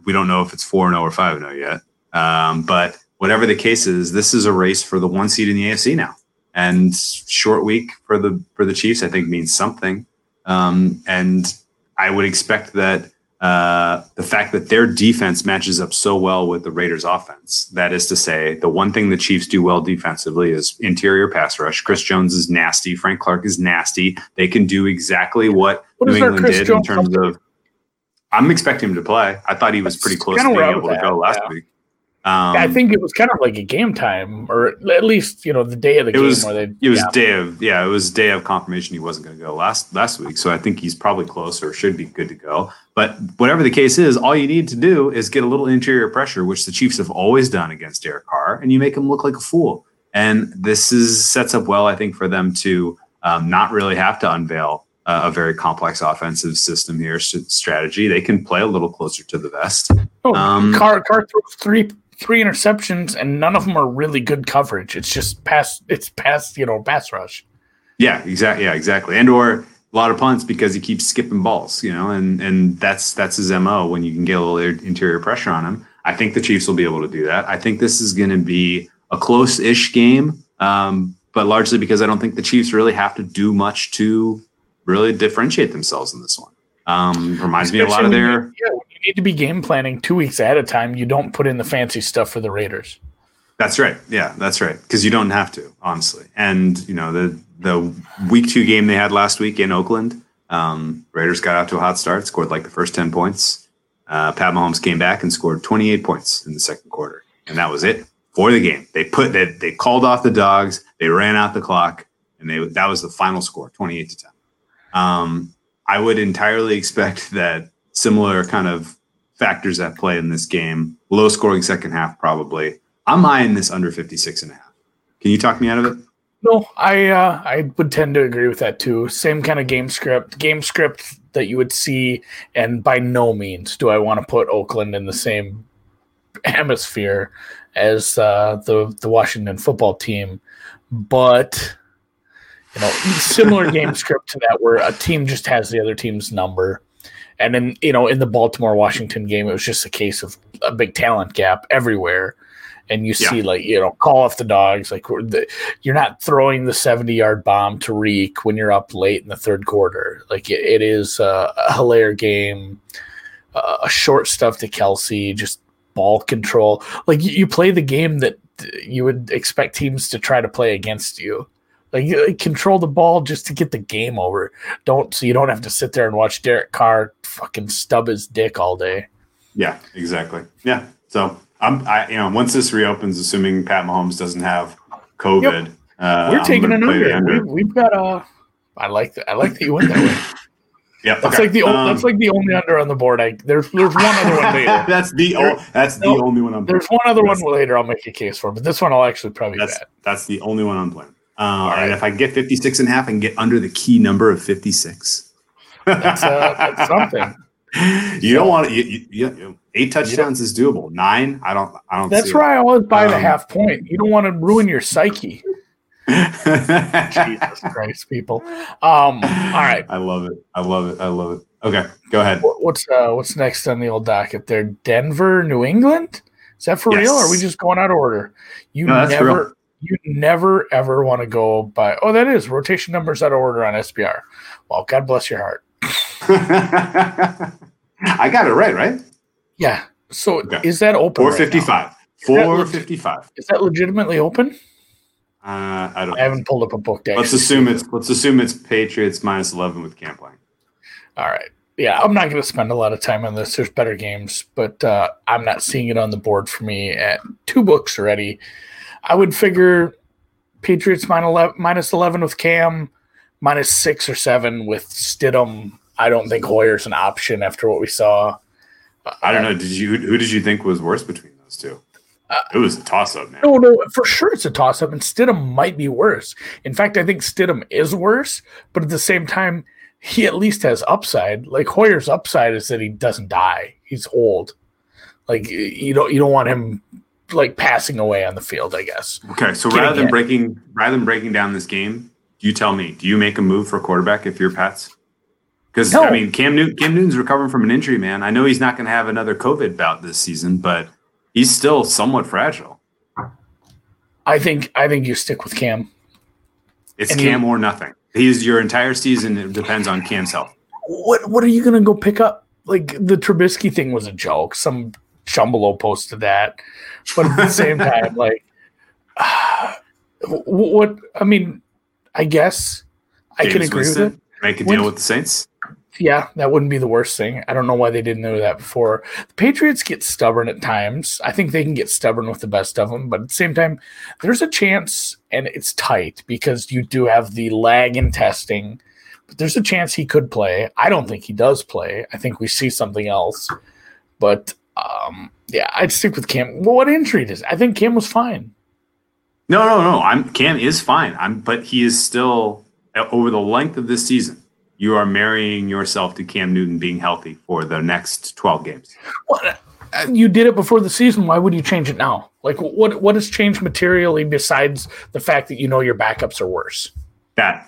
We don't know if it's 4 0 or 5 0 yet. Um, but whatever the case is, this is a race for the one seed in the AFC now. And short week for the for the Chiefs, I think, means something. Um, and I would expect that uh, the fact that their defense matches up so well with the Raiders' offense. That is to say, the one thing the Chiefs do well defensively is interior pass rush. Chris Jones is nasty. Frank Clark is nasty. They can do exactly what, What New England did Jones in terms of. I'm expecting him to play. I thought he was pretty close to being able to go last yeah. week. Um, I think it was kind of like a game time, or at least you know the day of the It game was- where they. It was yeah. day of yeah, it was day of confirmation he wasn't going to go last last week. So I think he's probably close or should be good to go. But whatever the case is, all you need to do is get a little interior pressure, which the Chiefs have always done against Derek Carr, and you make him look like a fool. And this is sets up well, I think, for them to um, not really have to unveil uh, a very complex offensive system here strategy. They can play a little closer to the vest. Oh, um, Carr Carr throws three three interceptions, and none of them are really good coverage. It's just pass. It's pass. You know, pass rush. Yeah, exactly. Yeah, exactly. And or a lot of punts because he keeps skipping balls, you know, and and that's that's his mo. When you can get a little interior pressure on him, I think the Chiefs will be able to do that. I think this is going to be a close-ish game, um, but largely because I don't think the Chiefs really have to do much to really differentiate themselves in this one. Um, reminds me a lot of Especially their you- yeah, need to be game planning two weeks at a time. You don't put in the fancy stuff for the Raiders. That's right. Yeah, that's right. Because you don't have to, honestly. And you know the the week two game they had last week in Oakland, um, Raiders got out to a hot start, scored like the first ten points. Uh, Pat Mahomes came back and scored 28 points in the second quarter, and that was it for the game. They put they, they called off the dogs, they ran out the clock, and they that was the final score, 28 to 10. Um, I would entirely expect (laughs) that similar kind of factors at play in this game. Low scoring second half, probably. I'm eyeing this under 56 and a half. Can you talk me out of it? No, I uh, I would tend to agree with that too. Same kind of game script, game script that you would see, and by no means do I want to put Oakland in the same hemisphere as uh, the the Washington football team, but you know, similar (laughs) game script to that, where a team just has the other team's number. And then, you know, in the Baltimore Washington game, it was just a case of a big talent gap everywhere. And you see, Yeah. like, you know, call off the dogs. Like, the, you're not throwing the 70 yard bomb to Reek when you're up late in the third quarter. Like, it, it is uh, a Hilaire game, uh, a short stuff to Kelce, just ball control. Like, you, you play the game that you would expect teams to try to play against you. Like, control the ball just to get the game over. Don't so you don't have to sit there and watch Derek Carr fucking stub his dick all day. Yeah, exactly. Yeah. So I'm, I, you know, once this reopens, assuming Pat Mahomes doesn't have COVID, uh, We're I'm taking an the under. We've, we've got a. I like that. I like that you went that way. (laughs) Yeah, That's okay. like the Um, that's like the only under on the board. I there's there's one other one later. (laughs) that's the There- o- that's the only one I'm. There's one other one later. I'll make a case for, but this one I'll actually probably That's bet. that's the only one I'm playing. Uh, right. And if I get 56 and a half and get under the key number of 56, That's, uh, that's something. (laughs) you don't want to. You, you, eight touchdowns is doable. Nine, I don't. I don't. That's why I always buy the Um, half point. You don't want to ruin your psyche. it. (laughs) Jesus Christ, people. Um. All right. I love it. I love it. I love it. Okay, go ahead. What's uh what's next on the old docket there? Denver, New England? Is that for real? Or are we just going out of order? You No, never real. You never ever want to go by oh that is rotation numbers out of order on SBR. Well, God bless your heart. (laughs) I got it right, right? Yeah. So Okay. is that open? Four right now? fifty-five. that Four. Is that legitimately open? Uh, I don't. I haven't pulled up a book. to Let's assume it's let's assume it's Patriots minus eleven with Cam playing. All right. Yeah, I'm not going to spend a lot of time on this. There's better games, but uh, I'm not seeing it on the board for me at two books already. I would figure Patriots minus 11, minus 11 with Cam, minus six or seven with Stidham. I don't think Hoyer's an option after what we saw. I don't know. Did you who did you think was worse between those two? It was a toss up, man. No, no, for sure it's a toss up, and Stidham might be worse. In fact, I think Stidham is worse, but at the same time, he at least has upside. Like Hoyer's upside is that he doesn't die. He's old. Like you don't you don't want him like passing away on the field. I guess. Okay, so Getting rather than it. breaking rather than breaking down this game, you tell me, do you make a move for quarterback if you're Pats? Because No. I mean, Cam Newton, Cam Newton's recovering from an injury, man. I know he's not going to have another COVID bout this season, but he's still somewhat fragile. I think I think you stick with Cam. It's And Cam or nothing. He's your entire season. It depends on Cam's health. What what are you gonna go pick up? Like the Trubisky thing was a joke. Some chumbalo posted that, but at the same (laughs) time, like wh- what? I mean, I guess I can agree with it. Make a deal with the Saints. Yeah, that wouldn't be the worst thing. I don't know why they didn't know that before. The Patriots get stubborn at times. I think they can get stubborn with the best of them, but at the same time, there's a chance, and it's tight because you do have the lag in testing. But there's a chance he could play. I don't think he does play. I think we see something else. But um, yeah, I'd stick with Cam. Well, what injury does? I think Cam was fine. No, no, no. I'm Cam is fine. I'm, but he is still uh, over the length of this season. You are marrying yourself to Cam Newton being healthy for the next 12 games. What? uh, You did it before the season. Why would you change it now? Like, what? What has changed materially besides the fact that you know your backups are worse? That.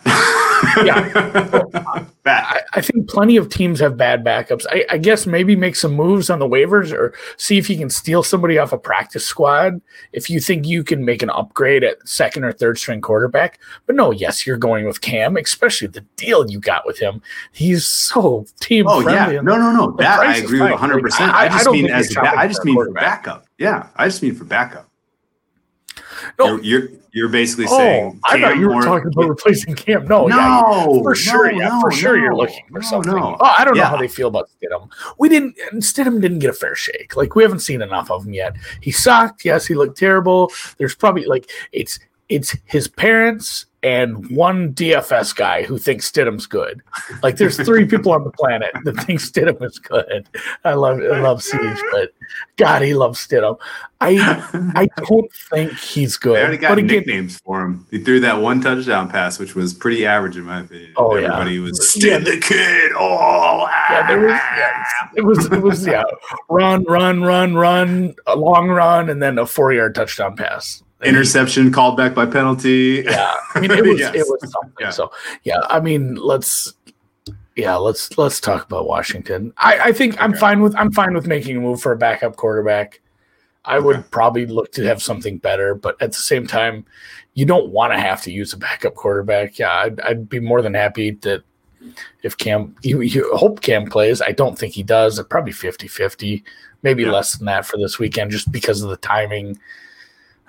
Yeah. (laughs) that. I, I think plenty of teams have bad backups. I, I guess maybe make some moves on the waivers or see if you can steal somebody off a practice squad. If you think you can make an upgrade at second or third string quarterback, but no, yes, you're going with Cam, especially the deal you got with him. He's so team Oh friendly. yeah, no, no, no. The That I agree with 100. percent Like, I- I just mean as ba- I just mean for backup. Yeah, I just mean for backup. No. You're, you're you're basically Oh, saying I thought you were or- talking about (laughs) replacing Cam. No, no, yeah, for sure, no, yeah, no, for sure, you're looking for no, something. no. Oh, I don't know how they feel about Stidham. We didn't. and Stidham didn't get a fair shake. Like we haven't seen enough of him yet. He sucked. Yes, he looked terrible. There's probably like it's it's his parents and one DFS guy who thinks Stidham's good. Like there's three people on the planet that think Stidham is good. I love I love Siege, but God, he loves Stidham. I I don't think he's good. They already got but again, nicknames for him. He threw that one touchdown pass, which was pretty average in my opinion. Oh, yeah. Everybody was Yeah, Stid the kid. Oh, yeah, there was yeah, it was it was yeah, run, run, run, run, a long run, and then a four yard touchdown pass. And he- interception called back by penalty. yeah. I mean it (laughs) was Yes. it was something. Yeah. so yeah i mean let's yeah let's let's talk about washington. I i think i'm fine with i'm fine with making a move for a backup quarterback. I would probably look to have something better but at the same time you don't want to have to use a backup quarterback. Yeah i'd, I'd be more than happy that if cam (laughs) you, you hope cam plays. I don't think he does. Probably 50 50 maybe Yeah. less than that for this weekend just because of the timing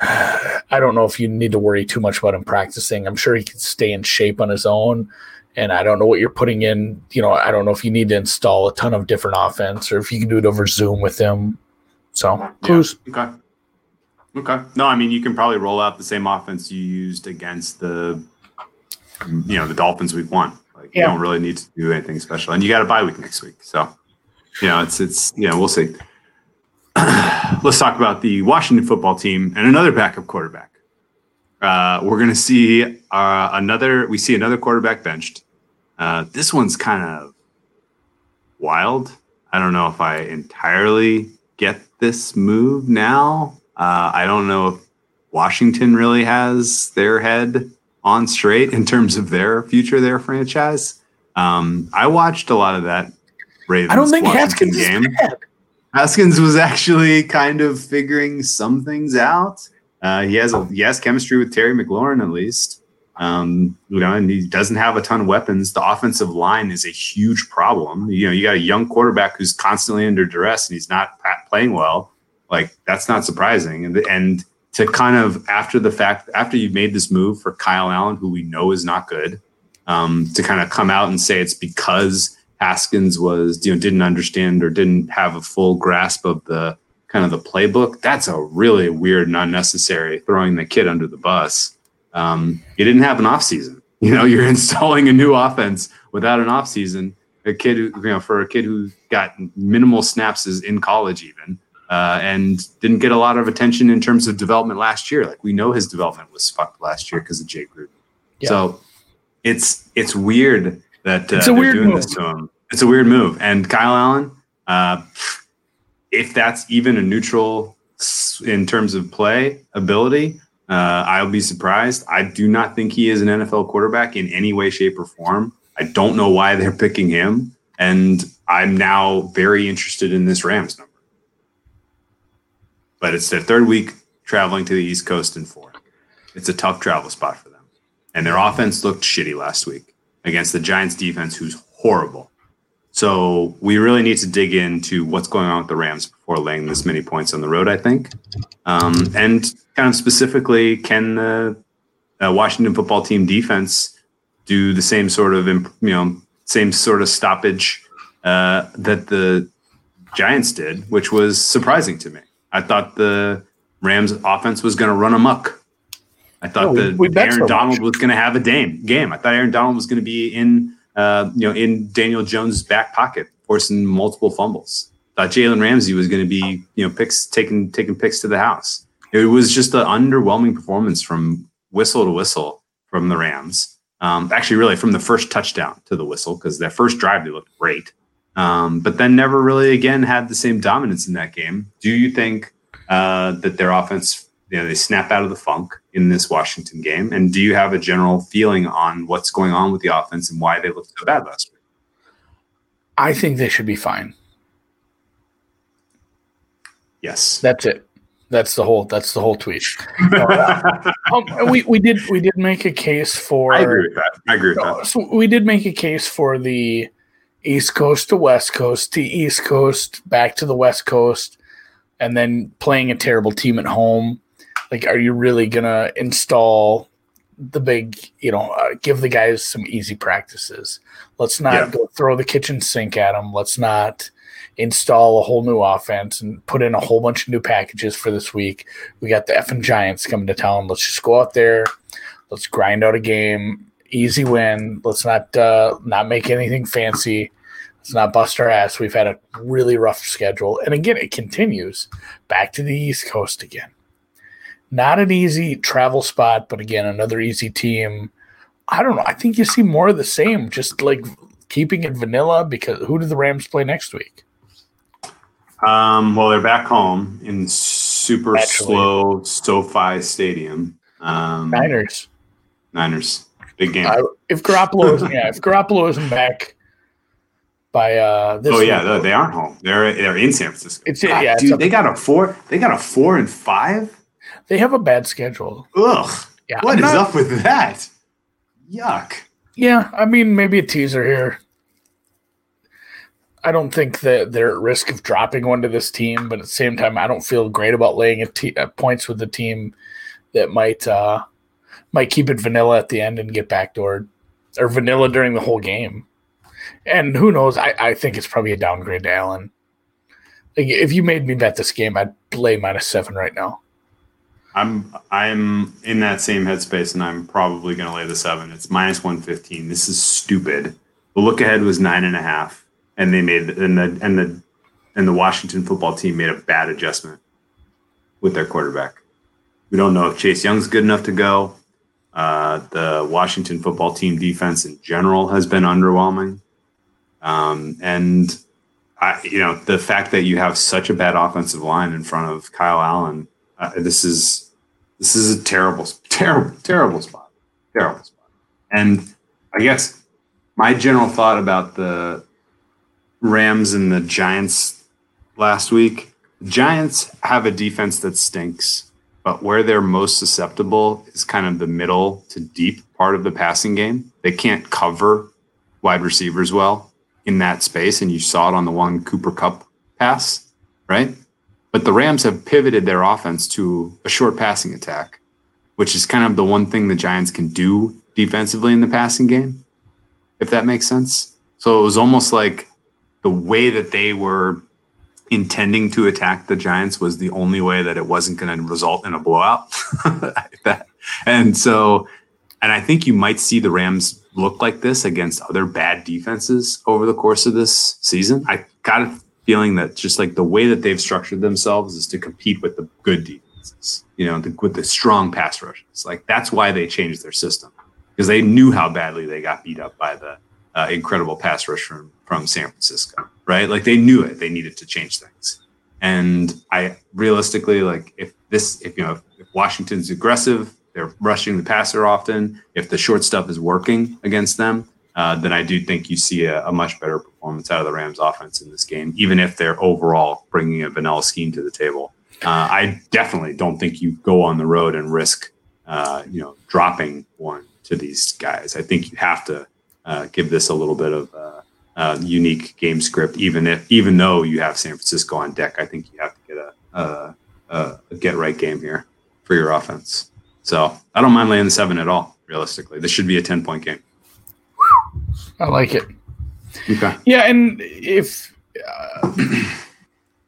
I don't know if you need to worry too much about him practicing. I'm sure he can stay in shape on his own. And I don't know what you're putting in. You know, I don't know if you need to install a ton of different offense or if you can do it over Zoom with him. So, clues. Okay. Okay. No, I mean you can probably roll out the same offense you used against the you know, the Dolphins week one. Like you don't really need to do anything special. And you got a bye week next week. So you know, it's it's you know, we'll see. Let's talk about the Washington football team and another backup quarterback. Uh, we're gonna see uh, another we see another quarterback benched. Uh, this one's kind of wild. I don't know if I entirely get this move now. Uh, I don't know if Washington really has their head on straight in terms of their future, their franchise. Um, I watched a lot of that Ravens I don't think Washington Haskins is game. bad. Haskins was actually kind of figuring some things out. Uh, he has a he has chemistry with Terry McLaurin at least. Um, you know, and he doesn't have a ton of weapons. The offensive line is a huge problem. You know, you got a young quarterback who's constantly under duress and he's not playing well. Like that's not surprising. And and to kind of after the fact after you've made this move for Kyle Allen, who we know is not good, um, to kind of come out and say it's because Haskins was, you know, didn't understand or didn't have a full grasp of the kind of the playbook. That's a really weird and unnecessary throwing the kid under the bus. Um, you didn't have an off season. (laughs) You know, you're installing a new offense without an off season. A kid, who, you know, for a kid who got minimal snaps is in college even, uh, and didn't get a lot of attention in terms of development last year. Like we know his development was fucked last year because of Jay Gruden. Yeah. So it's it's weird that uh, It's a weird doing move. this to him. It's a weird move. And Kyle Allen, uh, if that's even a neutral in terms of play ability, uh, I'll be surprised. I do not think he is an NFL quarterback in any way, shape, or form. I don't know why they're picking him, and I'm now very interested in this Rams number. But it's their third week traveling to the East Coast in four. It's a tough travel spot for them, and their offense looked shitty last week against the Giants defense, who's horrible. So we really need to dig into what's going on with the Rams before laying this many points on the road. I think, um, and kind of specifically, can the uh, Washington football team defense do the same sort of you know same sort of stoppage uh, that the Giants did, which was surprising to me. I thought the Rams offense was going to run amok. I thought Yeah, we- that Aaron so Donald much. was going to have a game. Game. I thought Aaron Donald was going to be in uh, you know in Daniel Jones' back pocket, forcing multiple fumbles. Thought Jalen Ramsey was going to be you know picks taking taking picks to the house. It was just an underwhelming performance from whistle to whistle from the Rams. Um, actually, really from the first touchdown to the whistle because their first drive they looked great, um, but then never really again had the same dominance in that game. Do you think uh, that their offense, you know, they snap out of the funk in this Washington game? And do you have a general feeling on what's going on with the offense and why they looked so bad last week? I think they should be fine. Yes. That's it. That's the whole. That's the whole tweet. (laughs) Um, we we did we did make a case for. I agree with that. I agree with that. so we did make a case for the East Coast to West Coast to East Coast back to the West Coast, and then playing a terrible team at home. Like, are you really gonna install the big, you know, uh, give the guys some easy practices. Let's not Yeah. go throw the kitchen sink at them. Let's not install a whole new offense and put in a whole bunch of new packages for this week. We got the effing Giants coming to town. Let's just go out there. Let's grind out a game. Easy win. Let's not uh, not make anything fancy. Let's not bust our ass. We've had a really rough schedule, and again, it continues back to the East Coast again. Not an easy travel spot, but again, another easy team. I don't know. I think you see more of the same, just like keeping it vanilla. Because who do the Rams play next week? Um, well, they're back home in super Actually. slow SoFi Stadium. Um, Niners. Niners, big game. I, if Garoppolo isn't, yeah, if Garoppolo isn't back by uh, this, oh yeah, they, aren't home. They're they're in San Francisco. It's- God, yeah, dude, they got a four. They got a four and five. They have a bad schedule. Ugh. Yeah, What I'm is not- up with that? Yuck. Yeah, I mean, maybe a teaser here. I don't think that they're at risk of dropping one to this team, but at the same time, I don't feel great about laying a te- uh, points with the team that might uh, might keep it vanilla at the end and get backdoored, or vanilla during the whole game. And who knows? I, I think it's probably a downgrade to Allen. Like, if you made me bet this game, I'd lay minus seven right now. I'm I'm in that same headspace, and I'm probably going to lay the seven. It's minus one fifteen. This is stupid. The look ahead was nine and a half, and they made and the and the and the Washington football team made a bad adjustment with their quarterback. We don't know if Chase Young's good enough to go. Uh, the Washington football team defense in general has been underwhelming, um, and I, you know the fact that you have such a bad offensive line in front of Kyle Allen. Uh, this is this is a terrible, (laughs) terrible, terrible spot. Terrible spot. And I guess my general thought about the Rams and the Giants last week Giants have a defense that stinks, but where they're most susceptible is kind of the middle to deep part of the passing game. They can't cover wide receivers well in that space. And you saw it on the one Cooper Kupp pass, right? But the Rams have pivoted their offense to a short passing attack, which is kind of the one thing the Giants can do defensively in the passing game, if that makes sense. So it was almost like the way that they were intending to attack the Giants was the only way that it wasn't going to result in a blowout. (laughs) And so, and I think you might see the Rams look like this against other bad defenses over the course of this season. I got a feeling that just like the way that they've structured themselves is to compete with the good defenses, you know, the, with the strong pass rushes. Like that's why they changed their system because they knew how badly they got beat up by the uh, incredible pass rush from, from San Francisco, right? Like they knew it. They needed to change things. And I realistically, like if this, if you know, if, if Washington's aggressive, they're rushing the passer often. If the short stuff is working against them, uh, then I do think you see a, a much better performance out of the Rams offense in this game, even if they're overall bringing a vanilla scheme to the table. Uh, I definitely don't think you go on the road and risk, uh, you know, dropping one to these guys. I think you have to uh, give this a little bit of uh, unique game script, even if even though you have San Francisco on deck. I think you have to get a, a, a, a get right game here for your offense. So I don't mind laying the seven at all. Realistically, this should be a ten point game. I like it. Okay. Yeah, and if uh,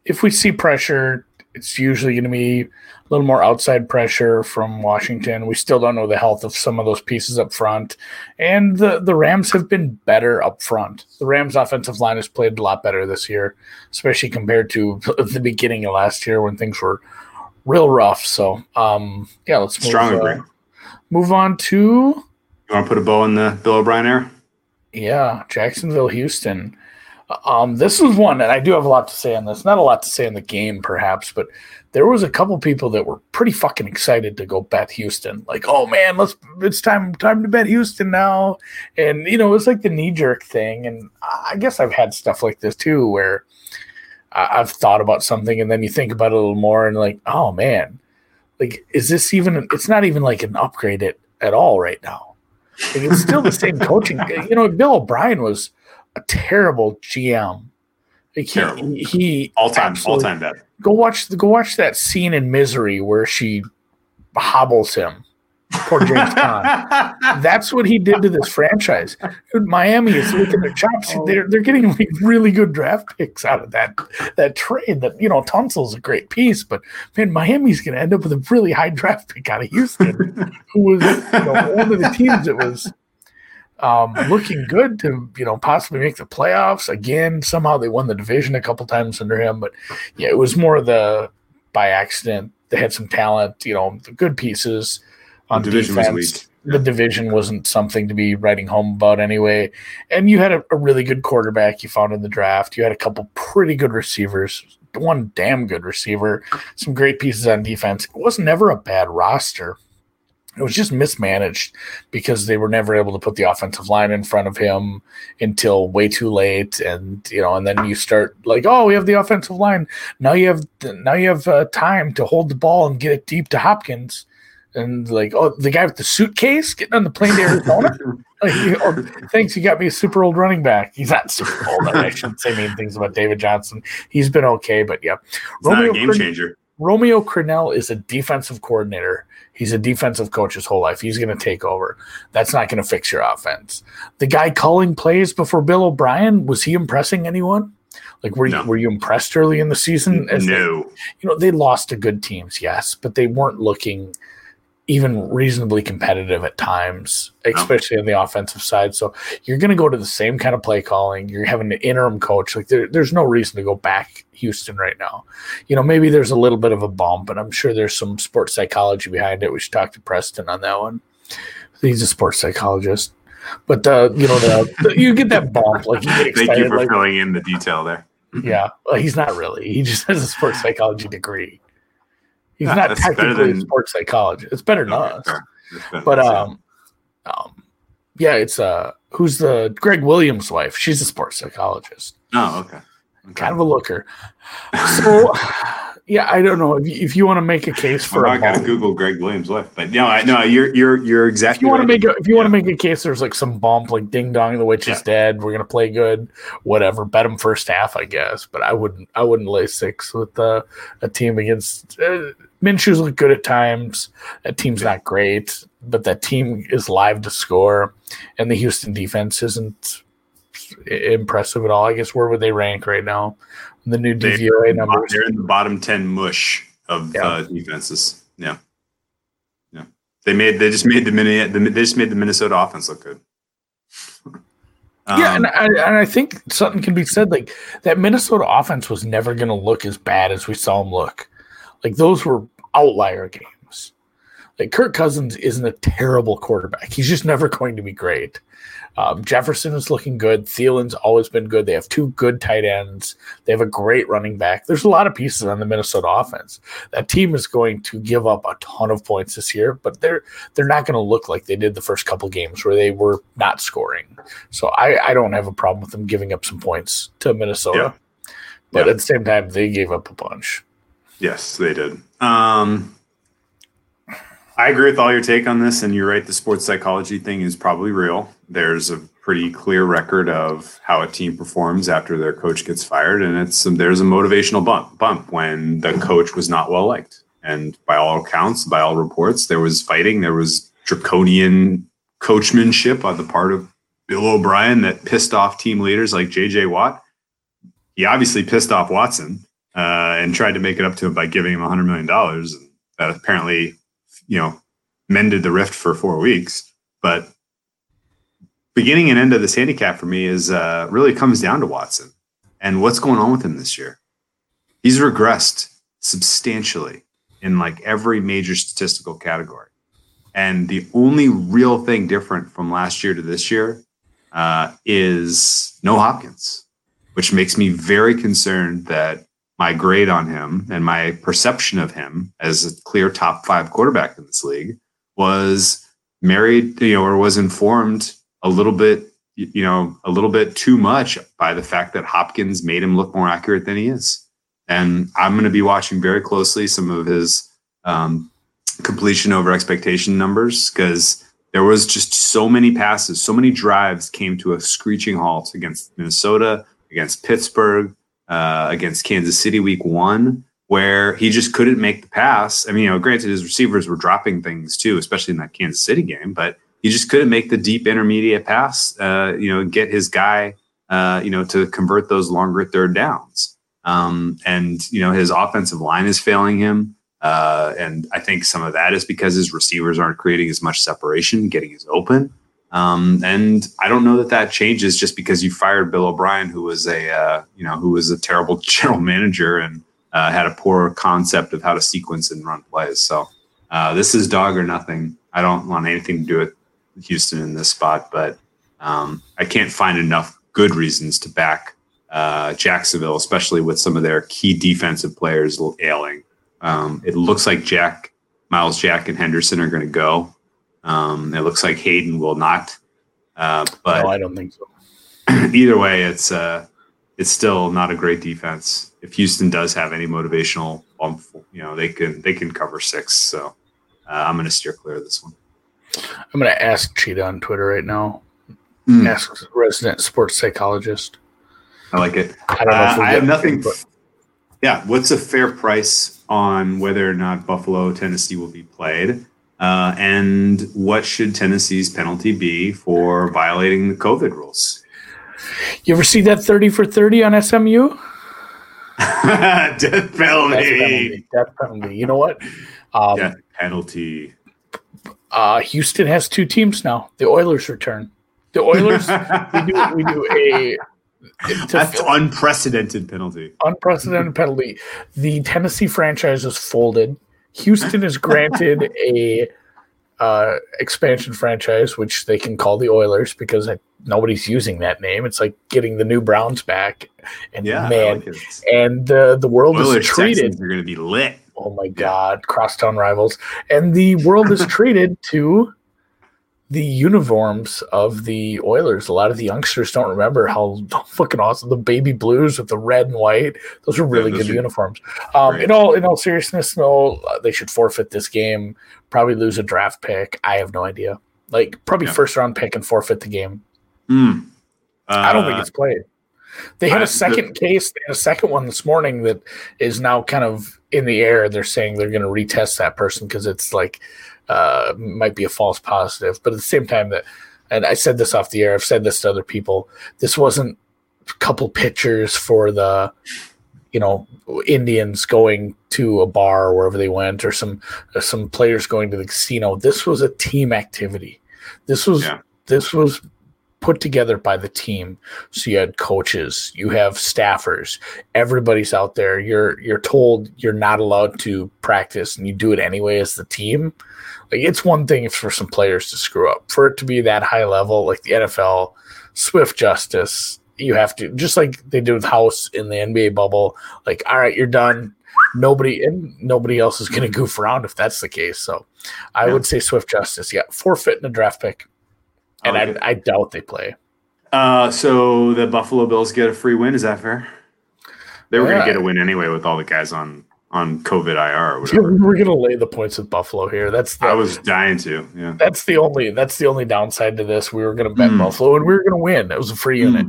if we see pressure, it's usually going to be a little more outside pressure from Washington. We still don't know the health of some of those pieces up front, and the the Rams have been better up front. The Rams' offensive line has played a lot better this year, especially compared to (laughs) the beginning of last year when things were real rough. So, um, yeah, let's move, Strong uh, agree. move on to You want to put a bow in the Bill O'Brien era? Yeah, Jacksonville, Houston. Um, this is one, and I do have a lot to say on this. Not a lot to say on the game, perhaps, but there was a couple people that were pretty fucking excited to go bet Houston. Like, oh man, let's it's time time to bet Houston now. And you know, it's like the knee jerk thing. And I guess I've had stuff like this too, where I've thought about something, and then you think about it a little more, and like, oh man, like, is this even? It's not even like an upgrade at at all right now. Like, it's still the same coaching. (laughs) You know, Bill O'Brien was a terrible GM. Like, he, Terrible. he All time, all time bet. Go watch the go watch that scene in Misery where she hobbles him. Poor James Caan. (laughs) That's what he did to this franchise. Dude, Miami is looking their chops. Oh. They're they're getting like really good draft picks out of that that trade. That you know, Tunsil's a great piece, but man, Miami's going to end up with a really high draft pick out of Houston, who was you know one of the teams that was um, looking good to you know possibly make the playoffs again. Somehow they won the division a couple times under him, but yeah, it was more the by accident. They had some talent, you know, the good pieces on The division was defense. weak. The division wasn't something to be writing home about anyway. And you had a, a really good quarterback you found in the draft. You had a couple pretty good receivers, one damn good receiver, some great pieces on defense. It was never a bad roster. It was just mismanaged because they were never able to put the offensive line in front of him until way too late, and you know, and then you start like, oh, we have the offensive line. Now you have now you have uh, time to hold the ball and get it deep to Hopkins, and like, oh, the guy with the suitcase getting on the plane to Arizona. (laughs) like, oh, thanks, you got me a super old running back. He's not super old. I shouldn't say mean things about David Johnson. He's been okay, but yeah, It's not a game changer. Romeo Crennel is a defensive coordinator. He's a defensive coach his whole life. He's going to take over. That's not going to fix your offense. The guy calling plays before Bill O'Brien was he impressing anyone? Like were No. you were you impressed early in the season? As they- No. you know they lost to good teams, yes, but they weren't looking even reasonably competitive at times, especially on the offensive side. So you're going to go to the same kind of play calling. You're having an interim coach. Like there, there's no reason to go back Houston right now. You know, maybe there's a little bit of a bump, but I'm sure there's some sports psychology behind it. We should talk to Preston on that one. He's a sports psychologist. But uh, you know, the, the you get that bump, like you get (laughs) Thank you for like filling in the detail there. yeah. Well, he's not really. He just has a sports psychology degree. He's Yeah, not technically a sports psychologist. It's better than Okay, us. But than um, um, yeah, it's uh, who's the Greg Williams' wife? She's a sports psychologist. oh, okay. okay. Kind of a looker. So, (laughs) yeah, I don't know if you, if you want to make a case for Well, a I gotta. Google Greg Williams' wife, but no, I no, you're you're you're exactly. If you want to make a, if you want to make a case, there's like some bump, like ding dong, the witch is dead. We're gonna play good, whatever. Bet him first half, I guess. But I wouldn't, I wouldn't lay six with uh, a team against uh, Minshew's look good at times. That team's not great, but that team is live to score, and the Houston defense isn't impressive at all. I guess where would they rank right now? The new DVOA numbers. They're in the bottom ten mush of Yeah. uh, defenses. Yeah, yeah. They made they just made the mini they just made the Minnesota offense look good. Yeah, Um, and I, and I think something can be said like that Minnesota offense was never going to look as bad as we saw them look. Like those were outlier games. Like Kirk Cousins isn't a terrible quarterback. He's just never going to be great. Um, Jefferson is looking good. Thielen's always been good. They have two good tight ends. They have a great running back. There's a lot of pieces on the Minnesota offense. That team is going to give up a ton of points this year, but they're they're not going to look like they did the first couple games where they were not scoring. So I, I don't have a problem with them giving up some points to Minnesota. But Yeah. at the same time, they gave up a bunch. Yes, they did. Um, I agree with all your take on this, and you're right. The sports psychology thing is probably real. There's a pretty clear record of how a team performs after their coach gets fired, and it's there's a motivational bump bump when the coach was not well liked. And by all accounts, by all reports, there was fighting. There was draconian coachmanship on the part of Bill O'Brien that pissed off team leaders like J.J. Watt. He obviously pissed off Watson uh, and tried to make it up to him by giving him $100 million. And that apparently, you know, mended the rift for four weeks. But beginning and end of this handicap for me is uh, really comes down to Watson and what's going on with him this year. He's regressed substantially in like every major statistical category. And the only real thing different from last year to this year uh, is no Hopkins, which makes me very concerned that my grade on him and my perception of him as a clear top five quarterback in this league was married, you know, or was informed a little bit, you know, a little bit too much by the fact that Hopkins made him look more accurate than he is. And I'm going to be watching very closely some of his um, completion over expectation numbers because there was just so many passes, so many drives came to a screeching halt against Minnesota, against Pittsburgh, uh, against Kansas City week one. where he just couldn't make the pass. I mean, you know, granted his receivers were dropping things too, especially in that Kansas City game, but he just couldn't make the deep intermediate pass. Uh, you know, get his guy, uh, you know, to convert those longer third downs. Um, and you know, his offensive line is failing him. Uh, and I think some of that is because his receivers aren't creating as much separation, getting as open. Um, and I don't know that that changes just because you fired Bill O'Brien, who was a uh, you know who was a terrible (laughs) general manager and uh, had a poor concept of how to sequence and run plays. So uh, this is dog or nothing. I don't want anything to do with Houston in this spot, but um, I can't find enough good reasons to back uh, Jacksonville, especially with some of their key defensive players ailing. Um, it looks like Jack, Myles Jack, and Henderson are going to go. Um, it looks like Hayden will not. Uh, but no, I don't think so. (clears throat) either way, it's uh, it's still not a great defense. If Houston does have any motivational bump, you know they can they can cover six. So uh, I'm going to steer clear of this one. I'm going to ask Cheetah on Twitter right now. Mm. Ask resident sports psychologist. I like it. I don't know. If Uh, I have nothing. but- Yeah, what's a fair price on whether or not Buffalo Tennessee will be played, uh, and what should Tennessee's penalty be for violating the COVID rules? You ever see that 30 for 30 on SMU? (laughs) Death Death penalty. penalty. Death penalty. You know what? Um, Death penalty. uh, Houston has two teams now. The Oilers return. The Oilers, we do, we do a That's unprecedented penalty. unprecedented penalty. The Tennessee franchise is folded. Houston is granted (laughs) a uh, expansion franchise, which they can call the Oilers because nobody's using that name. It's like getting the new Browns back, and Yeah, man, like and uh, the world Oilers is treated. Texans are going to be lit. Oh my God, crosstown rivals, and the world is (laughs) treated to the uniforms of the Oilers. A lot of the youngsters don't remember how fucking awesome the baby blues with the red and white. Those are really those good are uniforms. Um, in all in all seriousness, no, uh, they should forfeit this game. Probably lose a draft pick. I have no idea. Like probably Yeah. first round pick and forfeit the game. Hmm. I don't think Uh, it's played. They had I- a second case. They had a second one this morning that is now kind of in the air. They're saying they're going to retest that person because it's like uh, might be a false positive. But at the same time, that and I said this off the air. I've said this to other people. This wasn't a couple pictures for the you know Indians going to a bar or wherever they went, or some some players going to the casino. This was a team activity. This was Yeah. this was put together by the team. So you had coaches, you have staffers, everybody's out there. You're you're told you're not allowed to practice, and you do it anyway as the team. Like it's one thing for some players to screw up. For it to be that high level, like the NFL, swift justice. You have to just like they did with House in the NBA bubble. Like, all right, you're done. Nobody and nobody else is going (laughs) to goof around if that's the case. So, I Yeah. would say swift justice. Yeah, forfeit and a draft pick, and like I. I doubt they play. Uh, so the Buffalo Bills get a free win. Is that fair? They were going to get a win anyway with all the guys on on COVID IR or Yeah, whatever. We're gonna lay the points with Buffalo here. That's the, I was dying to. Yeah. that's the only that's the only downside to this. We were gonna bet Hmm. Buffalo and we were gonna win. It was a free unit.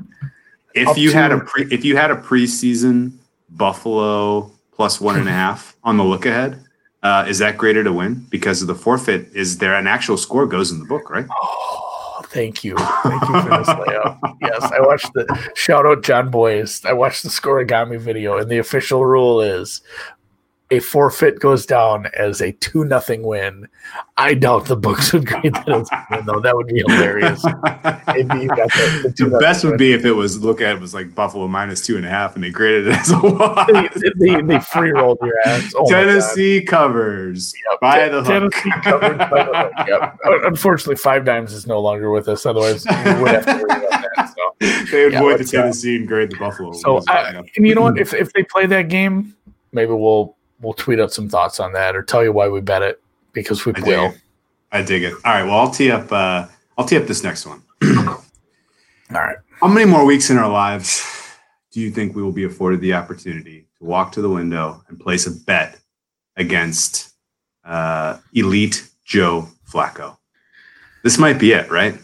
If Up you had a pre, if you had a preseason Buffalo plus one and a (laughs) half on the look ahead, uh, is that greater to win because of the forfeit? Is there an actual score goes in the book, right? Oh, thank you, thank you for this layup. (laughs) Yes, I watched the shout out Jon Bois. I watched the scorigami video, and the official rule is a forfeit goes down as a two nothing win. I doubt the books would grade that as a win, though. That would be hilarious. The, the, the best would win. be if it was look at it was like Buffalo minus two and a half, and they graded it as a one. they, they, they free rolled your ass. Oh. Tennessee covers Yep. by Ten- the hook. Tennessee by the hook. Yep. Unfortunately, Five Dimes is no longer with us. Otherwise, we would have to worry about that. So, they would Yeah, avoid the Tennessee and grade the Buffalo. so. I, and you know what? If if they play that game, maybe we'll we'll tweet out some thoughts on that or tell you why we bet it because we I will. it. I dig it. All right. Well, I'll tee up. Uh, I'll tee up this next one. (clears throat) All right. How many more weeks in our lives do you think we will be afforded the opportunity to walk to the window and place a bet against uh, elite Joe Flacco? This might be it, right?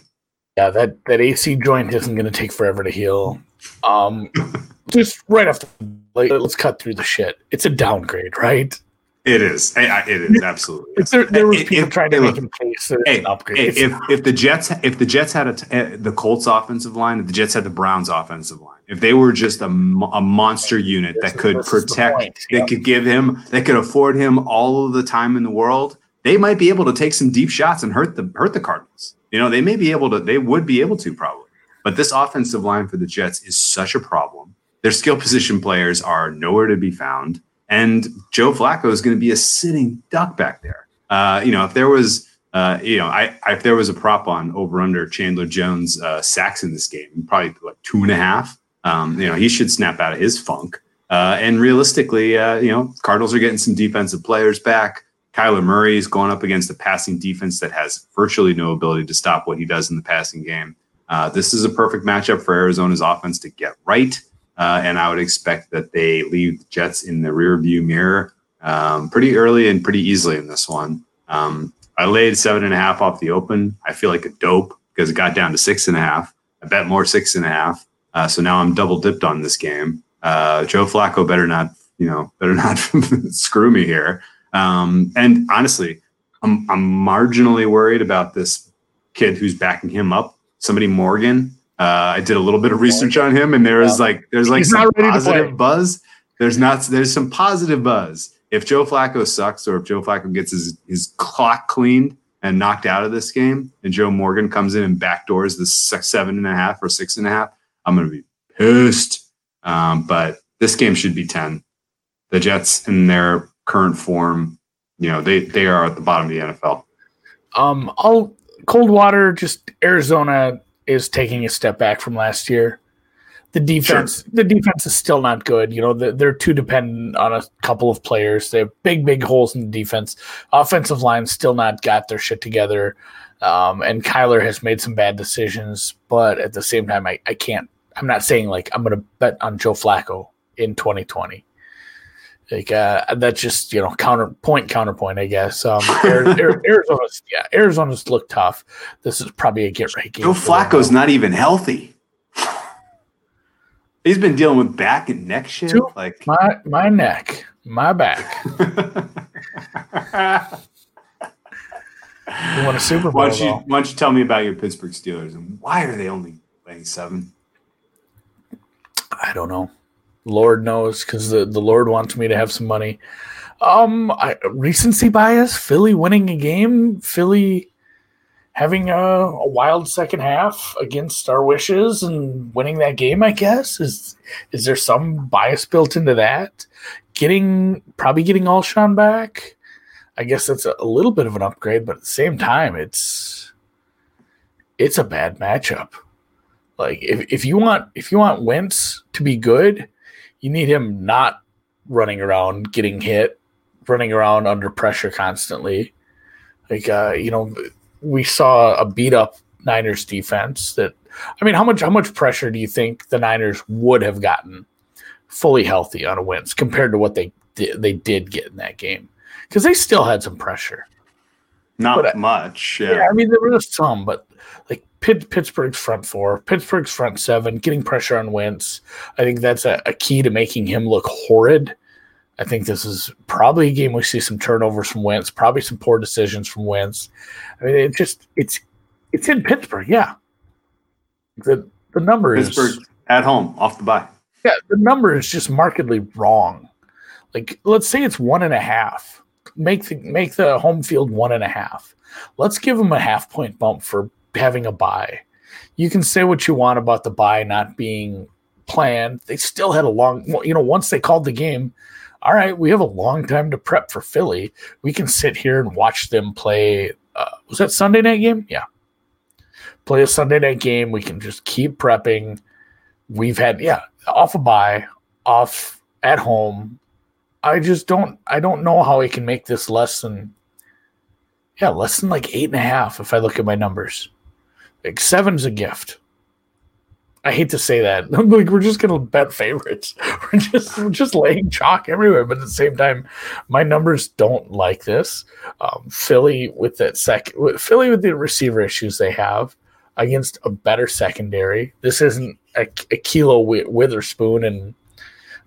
Yeah, that that AC joint isn't going to take forever to heal. Um, (laughs) just right off the like, let's cut through the shit. It's a downgrade, right? It is. It is absolutely. If there, there was If- people if- trying to make him case that Hey, an upgrade. if if the Jets if the Jets had a t- eh, the Colts offensive line, if the Jets had the Browns offensive line, if they were just a, a monster unit that could this is the protect, yeah. could give him, they could afford him all of the time in the world, they might be able to take some deep shots and hurt the hurt the Cardinals. You know, they may be able to, they would be able to probably. But this offensive line for the Jets is such a problem. Their skill position players are nowhere to be found. And Joe Flacco is going to be a sitting duck back there. Uh, you know, if there was, uh, you know, I, I if there was a prop on over under Chandler Jones uh, sacks in this game, probably like two and a half. Um, you know, he should snap out of his funk. Uh, and realistically, uh, you know, Cardinals are getting some defensive players back. Kyler Murray is going up against a passing defense that has virtually no ability to stop what he does in the passing game. Uh, this is a perfect matchup for Arizona's offense to get right. Uh, and I would expect that they leave the Jets in the rear view mirror um, pretty early and pretty easily in this one. Um, I laid seven and a half off the open. I feel like a dope because it got down to six and a half. I bet more six and a half. Uh, so now I'm double dipped on this game. Uh, Joe Flacco better not, you know, better (laughs) not screw me here. Um, and honestly, I'm, I'm marginally worried about this kid who's backing him up, somebody Morgan. Uh, I did a little bit of research on him, and there is like there's like He's some not ready to positive buzz. There's not there's some positive buzz. If Joe Flacco sucks, or if Joe Flacco gets his his clock cleaned and knocked out of this game, and Joe Morgan comes in and backdoors the six, seven and a half or six and a half, I'm gonna be pissed. Um, but this game should be ten. The Jets in their current form, you know, they they are at the bottom of the NFL. Um, I'll cold water. Just Arizona is taking a step back from last year. The defense, the defense is still not good. You know, they're, they're too dependent on a couple of players. They have big, big holes in the defense. Offensive line still not got their shit together. Um, and Kyler has made some bad decisions, but at the same time, I, I can't. I'm not saying like I'm going to bet on Joe Flacco in 2020. Like uh, that's just you know counterpoint, counterpoint. I guess. Um, Ari- Ari- Arizona's yeah, Arizona's look tough. This is probably a get right game. Joe. Flacco's not even healthy. He's been dealing with back and neck shit. Joe- Like, my my neck, my back. (laughs) You won a Super Bowl. why, don't you, why don't you tell me about your Pittsburgh Steelers and why are they only laying seven? I don't know. Lord knows because the, the Lord wants me to have some money. Um, I, recency bias. Philly winning a game. Philly having a, a wild second half against our wishes and winning that game. I guess is is there some bias built into that? Getting probably getting Alshon back. I guess that's a, a little bit of an upgrade, but at the same time, it's it's a bad matchup. Like if, if you want if you want Wentz to be good, you need him not running around getting hit, running around under pressure constantly. Like uh, you know, we saw a beat up Niners defense that I mean, how much how much pressure do you think the Niners would have gotten fully healthy on a Wentz compared to what they did, they did get in that game? Because they still had some pressure. Not But, much. Yeah, Yeah. I mean there was some, but like Pitt, Pittsburgh's front four, Pittsburgh's front seven, getting pressure on Wentz. I think that's a, a key to making him look horrid. I think this is probably a game we see some turnovers from Wentz, probably some poor decisions from Wentz. I mean, it just it's it's in Pittsburgh, yeah. The the number is Pittsburgh at home, off the bye. yeah, the number is just markedly wrong. Like, let's say it's one and a half. Make the make the home field one and a half. Let's give them a half point bump for having a bye. You can say what you want about the bye not being planned. They still had a long, you know, once they called the game, all right, we have a long time to prep for Philly. We can sit here and watch them play. Uh, was that Sunday night game? Yeah. Play a Sunday night game. We can just keep prepping. We've had, yeah, off a bye, off at home. I just don't, I don't know how I can make this less than, yeah, less than like eight and a half if I look at my numbers. Like seven's a gift. I hate to say that. (laughs) like we're just gonna bet favorites. (laughs) We're just we're just laying chalk everywhere. But at the same time, my numbers don't like this. Um, Philly with that sec, with- Philly with the receiver issues they have against a better secondary. This isn't a, Ahkello Wi- Witherspoon and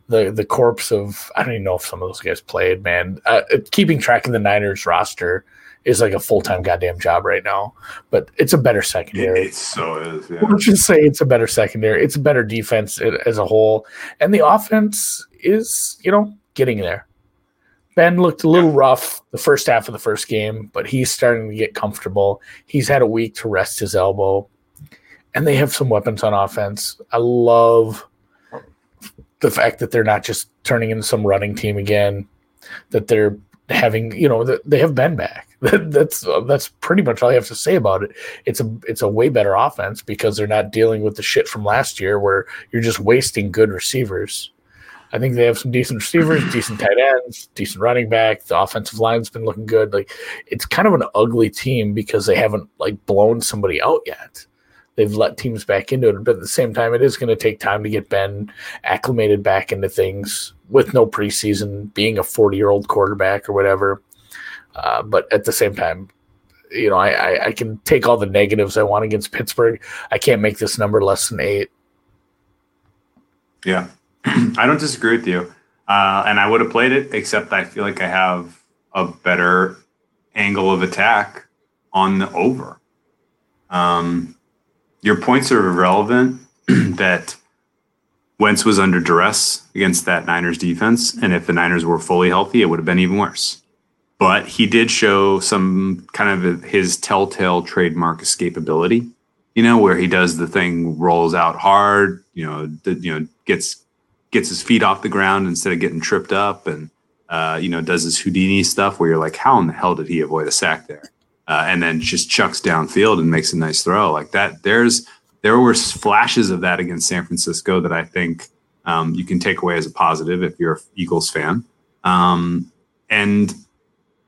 the the corpse of I don't even know if some of those guys played. Man, uh, keeping track of the Niners roster is like a full time goddamn job right now. But it's a better secondary. It, it so is. Yeah. Let's just say it's a better secondary. It's a better defense as a whole, and the offense is you know getting there. Ben looked a little yeah. rough the first half of the first game, but he's starting to get comfortable. He's had a week to rest his elbow, and they have some weapons on offense. I love the fact that they're not just turning into some running team again, that they're having, you know, that they have been back. (laughs) that's that's pretty much all you have to say about it. It's a it's a way better offense because they're not dealing with the shit from last year where you're just wasting good receivers. I think they have some decent receivers, (clears throat) decent tight ends, decent running back. The offensive line's been looking good. Like it's kind of an ugly team because they haven't like blown somebody out yet. They've let teams back into it, but at the same time, it is going to take time to get Ben acclimated back into things with no preseason, being a forty-year-old quarterback or whatever. Uh, but at the same time, you know, I, I, I can take all the negatives I want against Pittsburgh. I can't make this number less than eight. Yeah, (clears throat) I don't disagree with you. Uh, and I would have played it, except I feel like I have a better angle of attack on the over. Um, your points are irrelevant (clears throat) that Wentz was under duress against that Niners defense. And if the Niners were fully healthy, it would have been even worse. But he did show some kind of his telltale trademark escapability, you know, where he does the thing, rolls out hard, you know, you know, gets gets his feet off the ground instead of getting tripped up and uh, you know, does his Houdini stuff where you're like, how in the hell did he avoid a sack there? Uh, and then just chucks downfield and makes a nice throw like that. There's there were flashes of that against San Francisco that I think um, you can take away as a positive if you're an Eagles fan. Um, and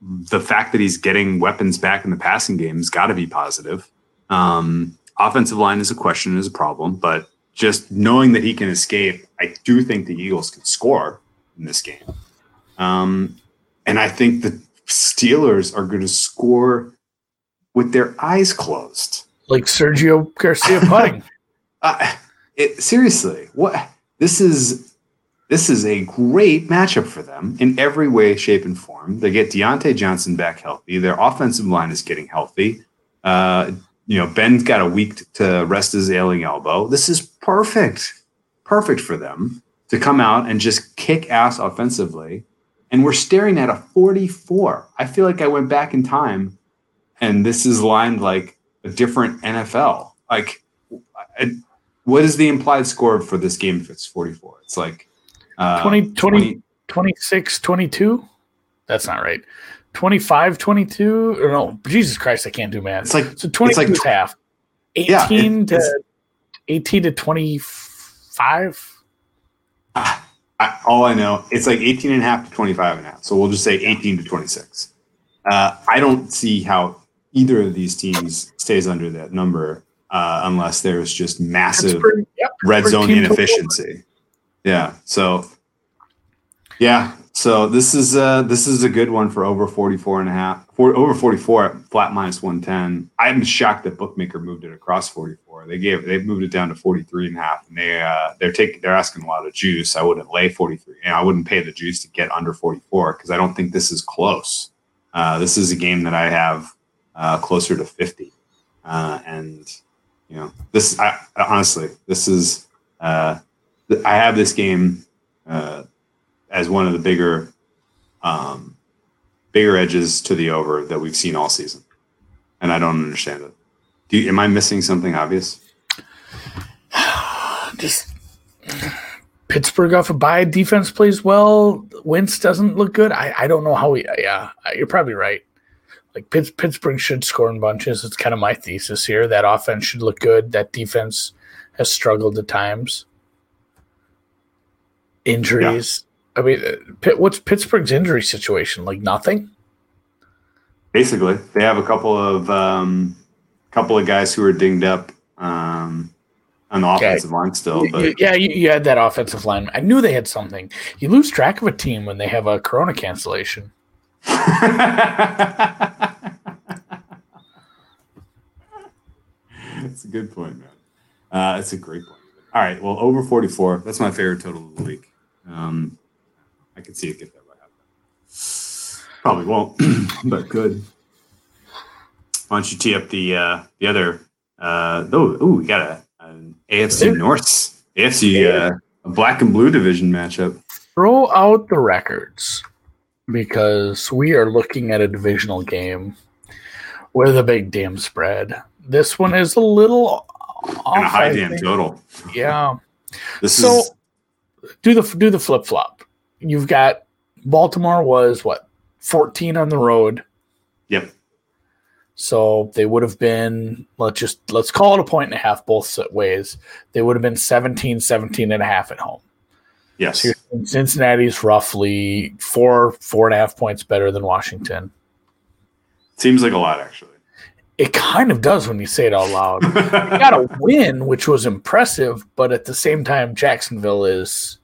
the fact that he's getting weapons back in the passing game has got to be positive. Um, offensive line is a question, is a problem, but just knowing that he can escape, I do think the Eagles can score in this game. Um, and I think the Steelers are going to score with their eyes closed, like Sergio Garcia (laughs) putting. uh, it, seriously, what this is this is a great matchup for them in every way, shape, and form. They get Diontae Johnson back healthy. Their offensive line is getting healthy. Uh, you know, Ben's got a week to rest his ailing elbow. This is perfect, perfect for them to come out and just kick ass offensively. And we're staring at a 44. I feel like I went back in time and this is lined like a different NFL. Like, I, what is the implied score for this game if it's 44? It's like uh, 20, 20, 20 26, 22? That's not right. 25, 22? Or no, Jesus Christ, I can't do math. It's like, so 22 like half. 18 yeah, it, to 18 to 25? Uh, I, all I know, it's like 18 and a half to 25 and a half. So we'll just say 18 to 26. Uh, I don't see how either of these teams stays under that number uh, unless there's just massive yep, red zone inefficiency. Yeah. So yeah. So this is uh this is a good one for over 44 and a half. For over 44 at flat minus 110. I'm shocked that bookmaker moved it across 44. They gave they've moved it down to 43 and a half and they uh they're taking they're asking a lot of juice. I wouldn't lay 43. You know, I wouldn't pay the juice to get under 44 because I don't think this is close. Uh, this is a game that I have uh, closer to 50. Uh, and, you know, this, I, honestly, this is, uh, I have this game uh, as one of the bigger, um, bigger edges to the over that we've seen all season. And I don't understand it. Do you, am I missing something obvious? (sighs) Just Pittsburgh off a bye. Defense plays well. Wentz doesn't look good. I, I don't know how we. Yeah, you're probably right. Like Pittsburgh should score in bunches. It's kind of my thesis here. That offense should look good. That defense has struggled at times. Injuries. Yeah. I mean, uh, what's Pittsburgh's injury situation? Like nothing. Basically, they have a couple of um, couple of guys who are dinged up um, on the offensive line still. But yeah, you, you had that offensive line. I knew they had something. You lose track of a team when they have a Corona cancellation. (laughs) That's a good point, man. Uh, that's a great point. All right. Well, over 44. That's my favorite total of the week. Um, I could see it get that way. Probably won't, (clears throat) but good. Why don't you tee up the uh, the other? Uh, oh, ooh, we got a, an AFC North, AFC uh, a black and blue division matchup. Throw out the records because we are looking at a divisional game with a big damn spread. This one is a little And a high damn total. Yeah. (laughs) This So is do the do the flip flop. You've got Baltimore was what 14 on the road. yep. So they would have been, let's just, let's call it a point and a half both ways. They would have been 17, 17 and a half at home. Yes. So Cincinnati's roughly four, four and a half points better than Washington. Seems like a lot actually. It kind of does when you say it out loud. (laughs) They got a win, which was impressive, but at the same time, Jacksonville is,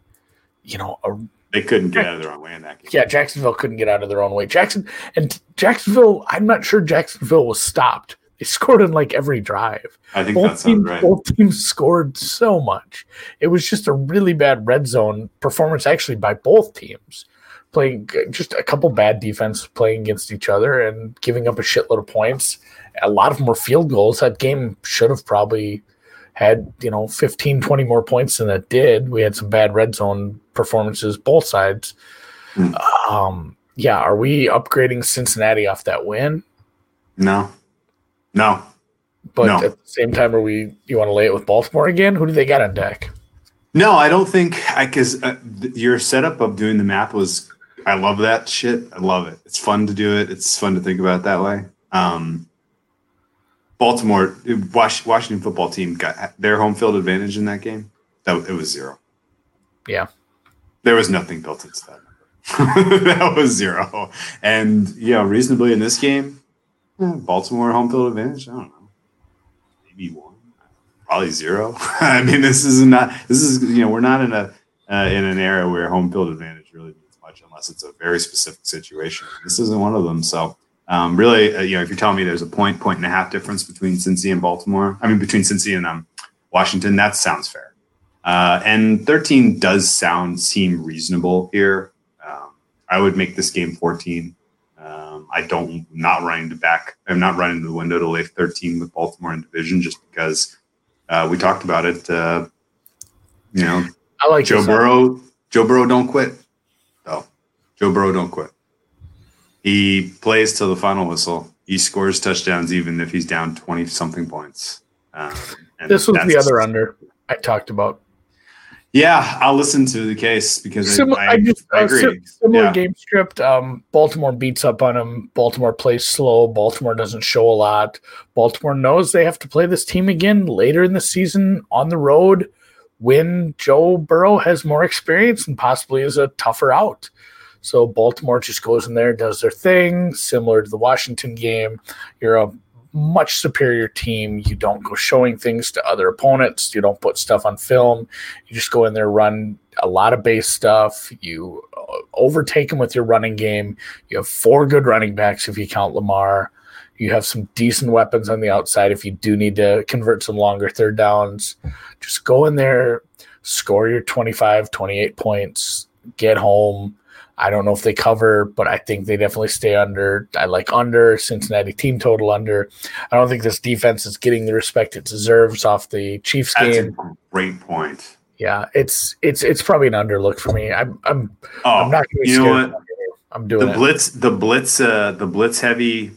you know, a they couldn't get out of their own way in that game. yeah, Jacksonville couldn't get out of their own way. Jackson and Jacksonville, I'm not sure Jacksonville was stopped. They (laughs) scored in like every drive. I think that Both sounds teams, right. both teams scored so much. It was just a really bad red zone performance, actually, by both teams. Playing uh, just a couple bad defense playing against each other and giving up a shitload of points. A lot of them were field goals. That game should have probably had, you know, 15, 20 more points than it did. We had some bad red zone performances, both sides. Hmm. Um, yeah, are we upgrading Cincinnati off that win? No. No. But No. at the same time, are we? You want to lay it with Baltimore again? Who do they got on deck? No, I don't think I because uh, th- your setup of doing the math was. I love that shit. I love it. It's fun to do it. It's fun to think about it that way. Um, Baltimore, Washington football team got their home field advantage in that game. That it was zero. Yeah. there was nothing built into that. number. (laughs) that was zero, and you know, reasonably in this game, Baltimore home field advantage. I don't know, maybe one, probably zero. (laughs) I mean, this is not. This is you know, we're not in a uh, in an era where home field advantage really means much unless it's a very specific situation. This isn't one of them. So, um, really, uh, you know, if you're telling me there's a point, point and a half difference between Cincy and Baltimore, I mean, between Cincy and um, Washington, that sounds fair. Uh, and 13 does sound seem reasonable here. Um, I would make this game 14. Um, I don't not running to back. I'm not running the window to lay 13 with Baltimore in division just because uh, we talked about it. Uh, you know, I like Joe. Burrow. Joe Burrow don't quit. No, Joe Burrow don't quit. He plays till the final whistle. He scores touchdowns even if he's down twenty something points. Um, and This was the other under I talked about. Yeah, I'll listen to the case because I, I, I, just I uh, agree. si- similar Yeah. game script. Um, Baltimore beats up on them. Baltimore plays slow. Baltimore doesn't show a lot. Baltimore knows they have to play this team again later in the season on the road when Joe Burrow has more experience and possibly is a tougher out. So Baltimore just goes in there, does their thing, similar to the Washington game. You're a much superior team. You don't go showing things to other opponents. You don't put stuff on film. You just go in there, run a lot of base stuff. You uh, overtake them with your running game. You have four good running backs if you count Lamar. You have some decent weapons on the outside if you do need to convert some longer third downs. Just go in there, score your 25, 28 points, get home. I don't know if they cover, but I think they definitely stay under. I like under Cincinnati team total under. I don't think this defense is getting the respect it deserves off the Chiefs That's game. a great point. Yeah, it's it's it's probably an underlook for me. I'm I'm Oh, I'm not going to be you know scared. what? I'm doing The it. blitz, the blitz, uh, the blitz heavy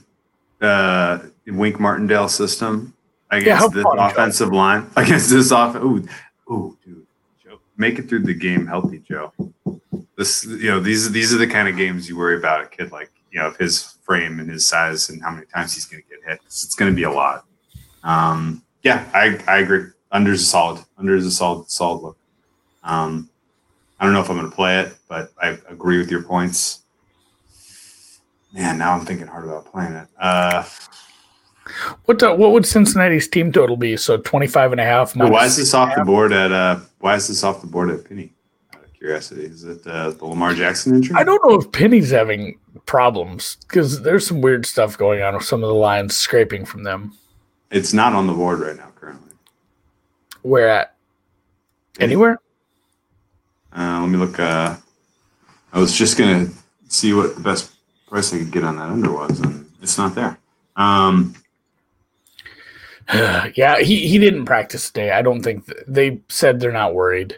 uh, Wink Martindale system against how this Joe. offensive line (laughs) against this off. Ooh, ooh, dude, Joe, make it through the game healthy, Joe. This, you know, these these are the kind of games you worry about a kid like you know his frame and his size and how many times he's going to get hit. It's, it's going to be a lot. Um, yeah, I I agree. Under is a solid. Under is a solid solid look. Um, I don't know if I'm going to play it, but I agree with your points. Man, now I'm thinking hard about playing it. Uh, What uh, what would Cincinnati's team total be? So 25 and a half. why is this off the board at? Uh, why is this off the board at Penny? Curiosity, is it uh, the Lamar Jackson injury? I don't know if Penny's having problems because there's some weird stuff going on with some of the lines scraping from them. It's not on the board right now currently. Where at? Penny? Anywhere? Uh, let me look. Uh, I was just gonna see what the best price I could get on that under was, and it's not there. Um, (sighs) yeah, he, he didn't practice today. I don't think th- they said they're not worried.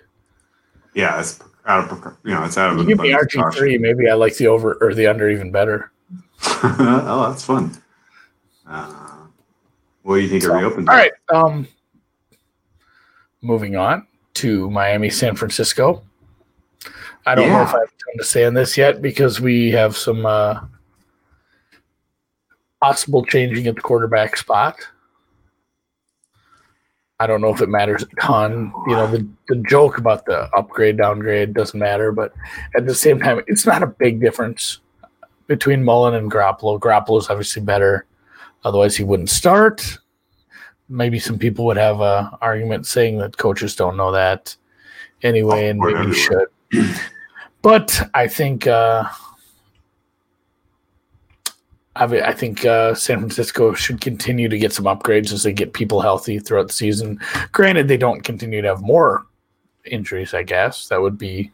yeah, it's out of you know it's out of You give me RG three, maybe I like the over or the under even better. (laughs) oh, that's fun. Uh, what do you think So, reopen? All right. Um, moving on to Miami, San Francisco. I don't know if I have time to say on this yet because we have some uh, possible changing at the quarterback spot. I don't know if it matters a ton. You know, the, the joke about the upgrade, downgrade doesn't matter, but at the same time, it's not a big difference between Mullen and Garoppolo. Garoppolo is obviously better. Otherwise, he wouldn't start. Maybe some people would have a argument saying that coaches don't know that anyway, and maybe you should. But I think uh, I, think uh, San Francisco should continue to get some upgrades as they get people healthy throughout the season. Granted, they don't continue to have more injuries. I guess that would be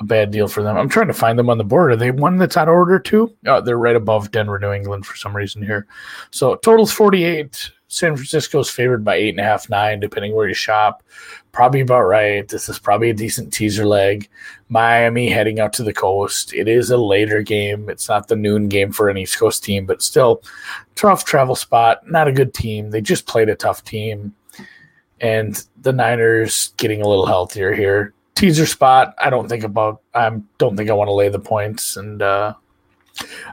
a bad deal for them. I'm trying to find them on the board. Are they one that's out of order too? Oh, they're right above Denver, New England for some reason here. So totals 48. San Francisco's favored by eight and a half, nine, depending where you shop. Probably about right. This is probably a decent teaser leg. Miami heading out to the coast. It is a later game. It's not the noon game for an East Coast team, but still tough travel spot. Not a good team. They just played a tough team. And the Niners getting a little healthier here. Teaser spot. I don't think about I don't think I want to lay the points. And uh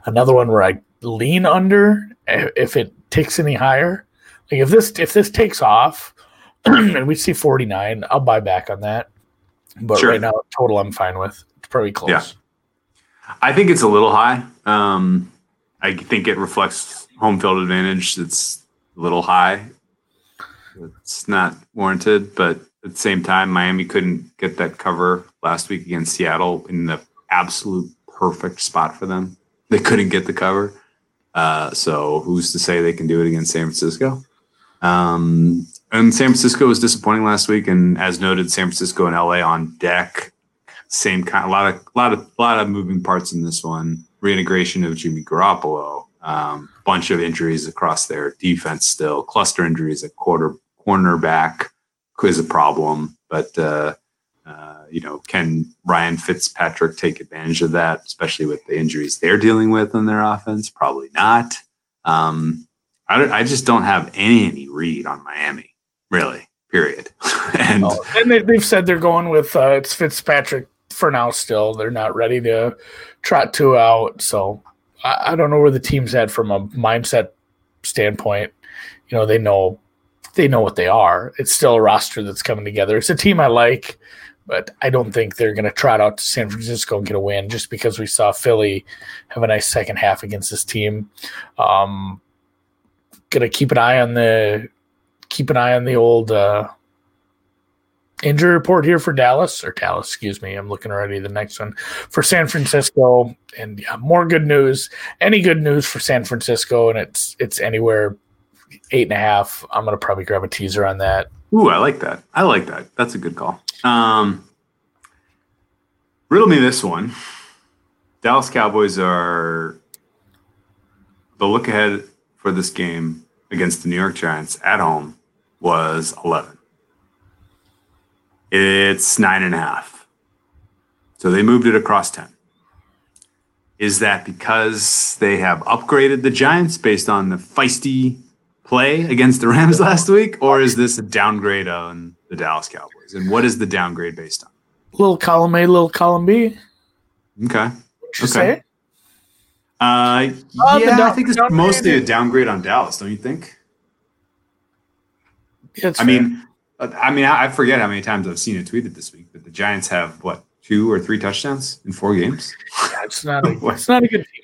another one where I lean under if it takes any higher. Like if this if this takes off (clears throat) and we see 49, I'll buy back on that. But Sure. right now, total I'm fine with. It's probably close. Yeah. I think it's a little high. Um, I think it reflects home field advantage. It's a little high. It's not warranted, but at the same time, Miami couldn't get that cover last week against Seattle in the absolute perfect spot for them. They couldn't get the cover. Uh, so who's to say they can do it against San Francisco? Um, and San Francisco was disappointing last week, and as noted, San Francisco and LA on deck same kind, a lot of, lot of, a lot of moving parts in this one. Reintegration of Jimmy Garoppolo, um, bunch of injuries across their defense still, cluster injuries at quarter cornerback is a problem, but uh, uh, you know, can Ryan Fitzpatrick take advantage of that, especially with the injuries they're dealing with in their offense? Probably not. Um, I, don't, I just don't have any, any read on Miami, really. Period. (laughs) and Oh, and they, they've said they're going with uh, it's Fitzpatrick for now. Still, they're not ready to trot two out. So I, I don't know where the team's at from a mindset standpoint. You know, they know they know what they are. It's still a roster that's coming together. It's a team I like, but I don't think they're going to trot out to San Francisco and get a win just because we saw Philly have a nice second half against this team. Um, gonna keep an eye on the keep an eye on the old. Uh, injury report here for Dallas or Dallas, excuse me. I'm looking already the next one for San Francisco, and yeah, more good news. Any good news for San Francisco, and it's it's anywhere eight and a half. I'm gonna probably grab a teaser on that. Ooh, I like that. I like that. That's a good call. Um, riddle me this one. Dallas Cowboys are the look ahead for this game against the New York Giants at home was 11. It's nine and a half. So they moved it across 10. Is that because they have upgraded the Giants based on the feisty play against the Rams (laughs) last week, or is this a downgrade on the Dallas Cowboys? And what is the downgrade based on? Little column A, little column B. Okay. What you Okay. say? Uh, Uh, the yeah, I think it's downgrade mostly a downgrade on Dallas, don't you think? Yeah, it's I fair. mean, uh, I mean, I I forget how many times I've seen it tweeted this week, but the Giants have what two or three touchdowns in four games. Yeah, it's not a, (laughs) it's not a good team.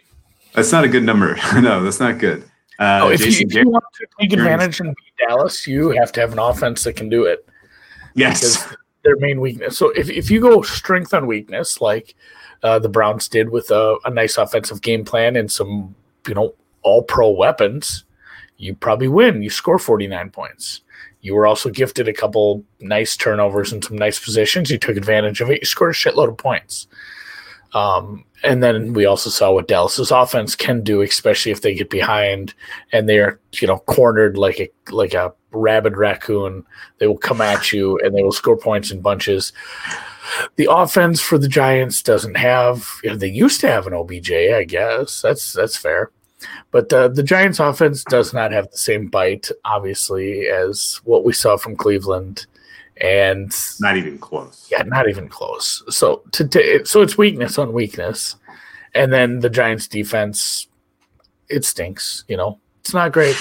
That's not a good number. (laughs) no, that's not good. Uh, Oh, if, you, if you want to take advantage and beat Dallas, you have to have an offense that can do it. yes, their main weakness. So if, if you go strength on weakness, like uh, the Browns did with a, a nice offensive game plan and some, you know, all pro weapons, you probably win. You score 49 points. You were also gifted a couple nice turnovers and some nice positions. You took advantage of it. You scored a shitload of points. Um, and then we also saw what Dallas's offense can do, especially if they get behind and they are, you know, cornered like a like a rabid raccoon. They will come at you and they will score points in bunches. The offense for the Giants doesn't have. You know, they used to have an OBJ, I guess. That's that's fair, but the the Giants' offense does not have the same bite, obviously, as what we saw from Cleveland and not even close. Yeah, not even close. So to, to so it's weakness on weakness, and then the Giants' defense, it stinks. You know, it's not great.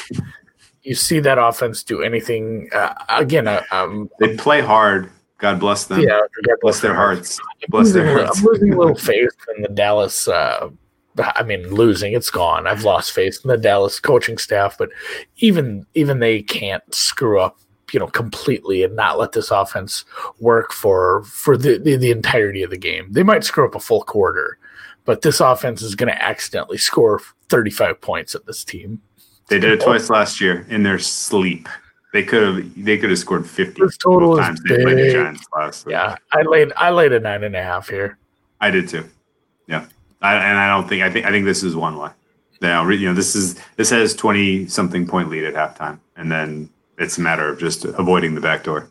You see that offense do anything uh, again? Uh, um, they play hard. God bless them. Yeah, God bless their hearts. Bless their hearts. I'm losing a little faith in the Dallas. Uh, I mean, losing it's gone. I've lost faith in the Dallas coaching staff, but even even they can't screw up you know completely and not let this offense work for for the, the, the entirety of the game. They might screw up a full quarter, but this offense is going to accidentally score 35 points at this team. They did it twice last year in their sleep. They could have they could have scored 50 this total times they played the Giants last. Yeah, I laid I laid a nine and a half here. I did too. Yeah, I, and I don't think I think I think this is one way. Now you know this is this has 20 something point lead at halftime, and then it's a matter of just avoiding the back door,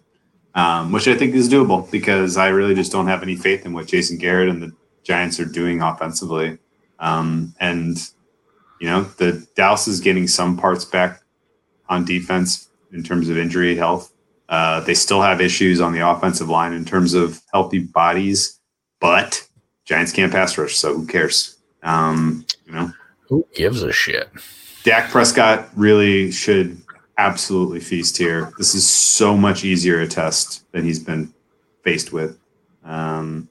um, which I think is doable because I really just don't have any faith in what Jason Garrett and the Giants are doing offensively. Um, and you know, the Dallas is getting some parts back on defense in terms of injury health. Uh, they still have issues on the offensive line in terms of healthy bodies, but Giants can't pass rush, so who cares? Um, you know, who gives a shit? Dak Prescott really should absolutely feast here. This is so much easier a test than he's been faced with um,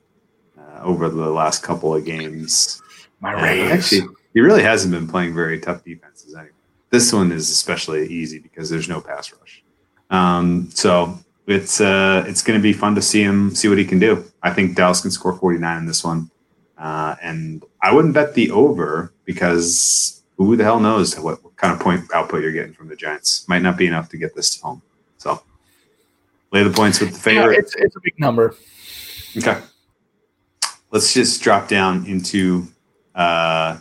uh, over the last couple of games. My raise. Actually, he really hasn't been playing very tough defenses anyway. This one is especially easy because there's no pass rush. Um, so it's uh, it's going to be fun to see him see what he can do. I think Dallas can score 49 in this one, uh, and I wouldn't bet the over because who the hell knows what, kind of point output you're getting from the Giants? Might not be enough to get this home. So lay the points with the favorite. Yeah, it's, it's a big number. Okay. Let's just drop down into uh,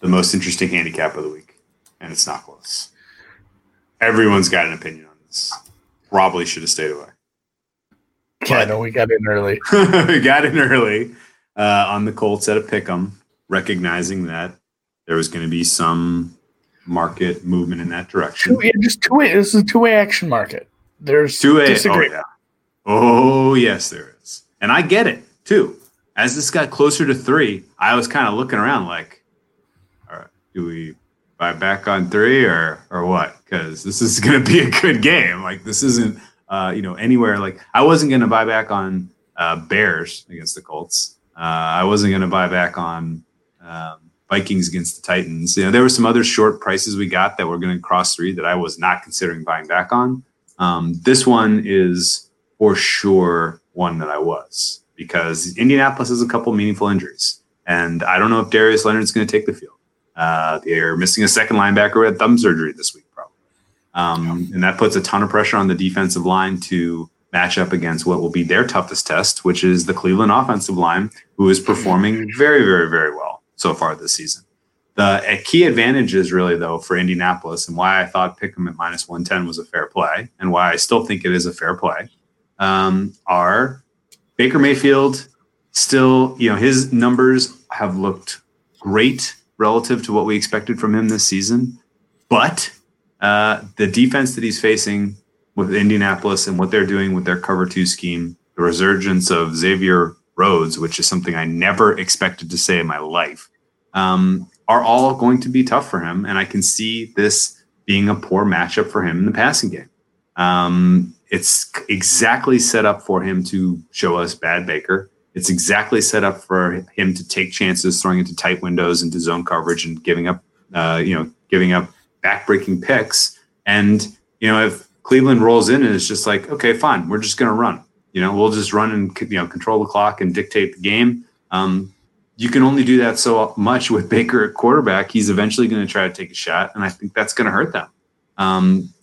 the most interesting handicap of the week, and it's not close. Everyone's got an opinion on this. Probably should have stayed away. Yeah, no, we got in early. (laughs) we got in early uh, on the Colts at a pick 'em, recognizing that there was going to be some market movement in that direction. Two, yeah, just two way. This is a two way action market. There's two way. Oh, yeah. oh yes, there is, and I get it too. As this got closer to three, I was kind of looking around like, all right, do we buy back on three or or what? Because this is (laughs) going to be a good game. Like this isn't, uh, you know, anywhere. Like I wasn't going to buy back on uh, Bears against the Colts. Uh, I wasn't going to buy back on. Um, Vikings against the Titans. You know, there were some other short prices we got that were going to cross three that I was not considering buying back on. Um, this one is for sure one that I was because Indianapolis has a couple meaningful injuries, and I don't know if Darius Leonard's going to take the field. Uh, they're missing a second linebacker had thumb surgery this week, probably, um, and that puts a ton of pressure on the defensive line to match up against what will be their toughest test, which is the Cleveland offensive line, who is performing (clears throat) very, very, very well so far this season. The key advantages, really, though, for Indianapolis and why I thought pick them at minus 110 was a fair play and why I still think it is a fair play um, are Baker Mayfield still, you know, his numbers have looked great relative to what we expected from him this season. But uh, the defense that he's facing with Indianapolis and what they're doing with their cover two scheme, the resurgence of Xavier Rhodes, which is something I never expected to say in my life, um, are all going to be tough for him. And I can see this being a poor matchup for him in the passing game. Um, it's exactly set up for him to show us bad Baker. It's exactly set up for him to take chances, throwing into tight windows, into zone coverage, and giving up, uh, you know, giving up backbreaking picks. And you know, if Cleveland rolls in and it's just like, okay, fine, we're just going to run. You know, we'll just run and you know control the clock and dictate the game. Um, you can only do that so much with (laughs) Baker at quarterback. He's eventually going to try to take a shot, and I think that's going to hurt them. Um,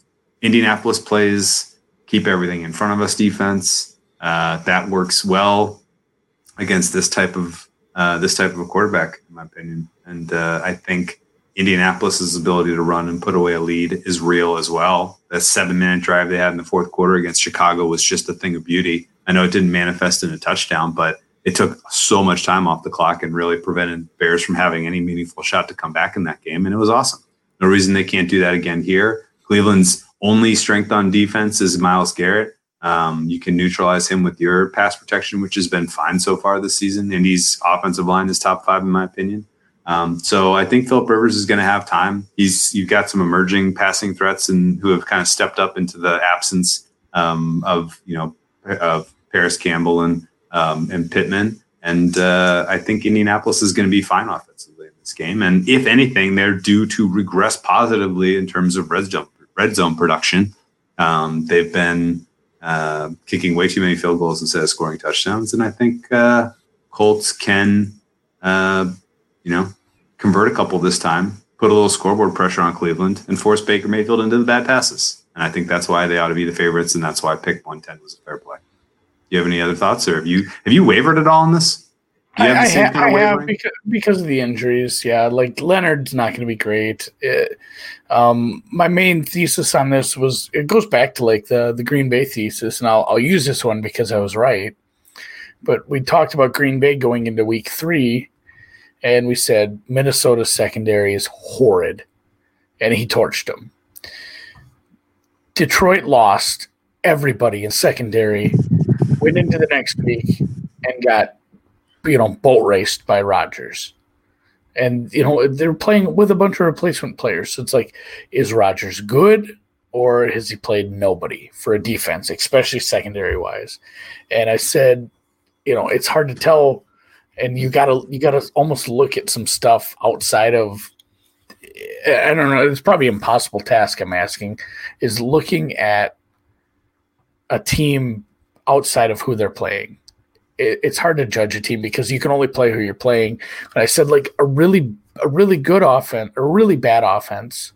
Indianapolis plays keep everything in front of us defense. Uh, that works well against this type of uh, this type of a quarterback, in my opinion. And uh, I think Indianapolis's ability to run and put away a lead is real as well. That seven minute drive they had in the fourth quarter against Chicago was just a thing of beauty. I know it didn't manifest in a touchdown, but it took so much time off the clock and really prevented Bears from having any meaningful shot to come back in that game. And it was awesome. No reason they can't do that again here. Cleveland's only strength on defense is Myles Garrett. Um, you can neutralize him with your pass protection, which has been fine so far this season. Indy's offensive line is top five in my opinion. Um, so I think Philip Rivers is going to have time. He's you've got some emerging passing threats and who have kind of stepped up into the absence um, of you know of Parris Campbell and um, and Pittman. And uh, I think Indianapolis is going to be fine offensively in this game. And if anything, they're due to regress positively in terms of red zone red zone production. Um, they've been uh, kicking way too many field goals instead of scoring touchdowns, and I think uh, Colts can, uh, you know, convert a couple this time, put a little scoreboard pressure on Cleveland, and force Baker Mayfield into the bad passes. And I think that's why they ought to be the favorites, and that's why pick one ten was a fair play. Do you have any other thoughts, or have you have you wavered at all on this? I, I, ha- I have because, because of the injuries. Yeah, like Leonard's not going to be great. It, um, my main thesis on this was it goes back to like the the Green Bay thesis, and I'll I'll use this one because I was right. But we talked about Green Bay going into Week Three, and we said Minnesota's secondary is horrid, and he torched them. Detroit lost everybody in secondary, went into the next week and got you know, boat raced by Rodgers. And, you know, they're playing with a bunch of replacement players. So it's like, is Rodgers good or has he played nobody for a defense, especially secondary wise? And I said, you know, it's hard to tell. And you gotta you gotta almost look at some stuff outside of I don't know, it's probably impossible task I'm asking, is looking at a team outside of who they're playing it, it's hard to judge a team because you can only play who you're playing. And I said like a really a really good offense a really bad offense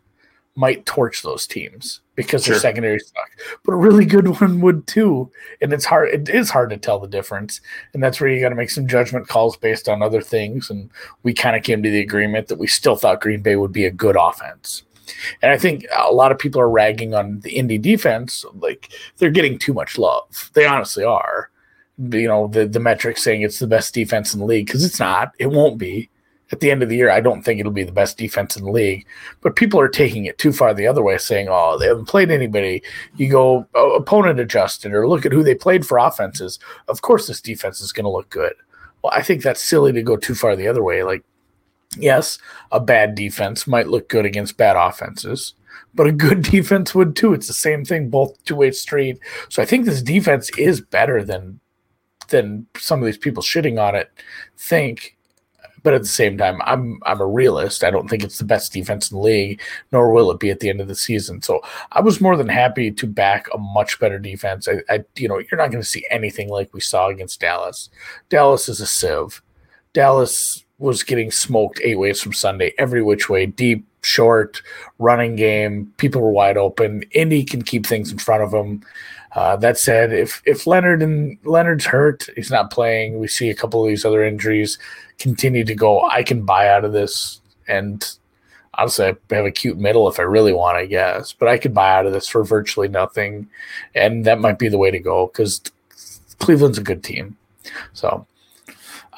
might torch those teams because sure. their secondary suck. But a really good (laughs) one would too. And it's hard it is hard to tell the difference. And that's where you gotta make some judgment calls based on other things. And we kind of came to the agreement that we still thought Green Bay would be a good offense. And I think a lot of people are ragging on the Indy defense. Like they're getting too much love. They honestly are you know the the metrics saying it's the best defense in the league because it's not. It won't be. At the end of the year, I don't think it'll be the best defense in the league. But people are taking it too far the other way, saying, "Oh, they haven't played anybody." You go oh, opponent adjusted, or look at who they played for offenses. Of course, this defense is going to look good. Well, I think that's silly to go too far the other way. Like, yes, a bad defense might look good against bad offenses, but a good (laughs) defense would too. It's the same thing, both two way street. So I think this defense is better than than some of these people shitting on it think. But at the same time, I'm I'm a realist. I don't think it's the best defense in the league, nor will it be at the end of the season. So I was more than happy to back a much better defense. I, I you know, you're not going to see anything like we saw against Dallas. Dallas is a sieve. Dallas was getting smoked eight ways from Sunday, every which way, deep, short, running game. People were wide open. Indy can keep things in front of them. Uh, that said, if if Leonard and Leonard's hurt, he's not playing. We see a couple of these other injuries continue to go. I can buy out of this, and honestly, I have a cute middle if I really want, I guess. But I could buy out of this for virtually nothing, and that might be the way to go because Cleveland's a good team. So,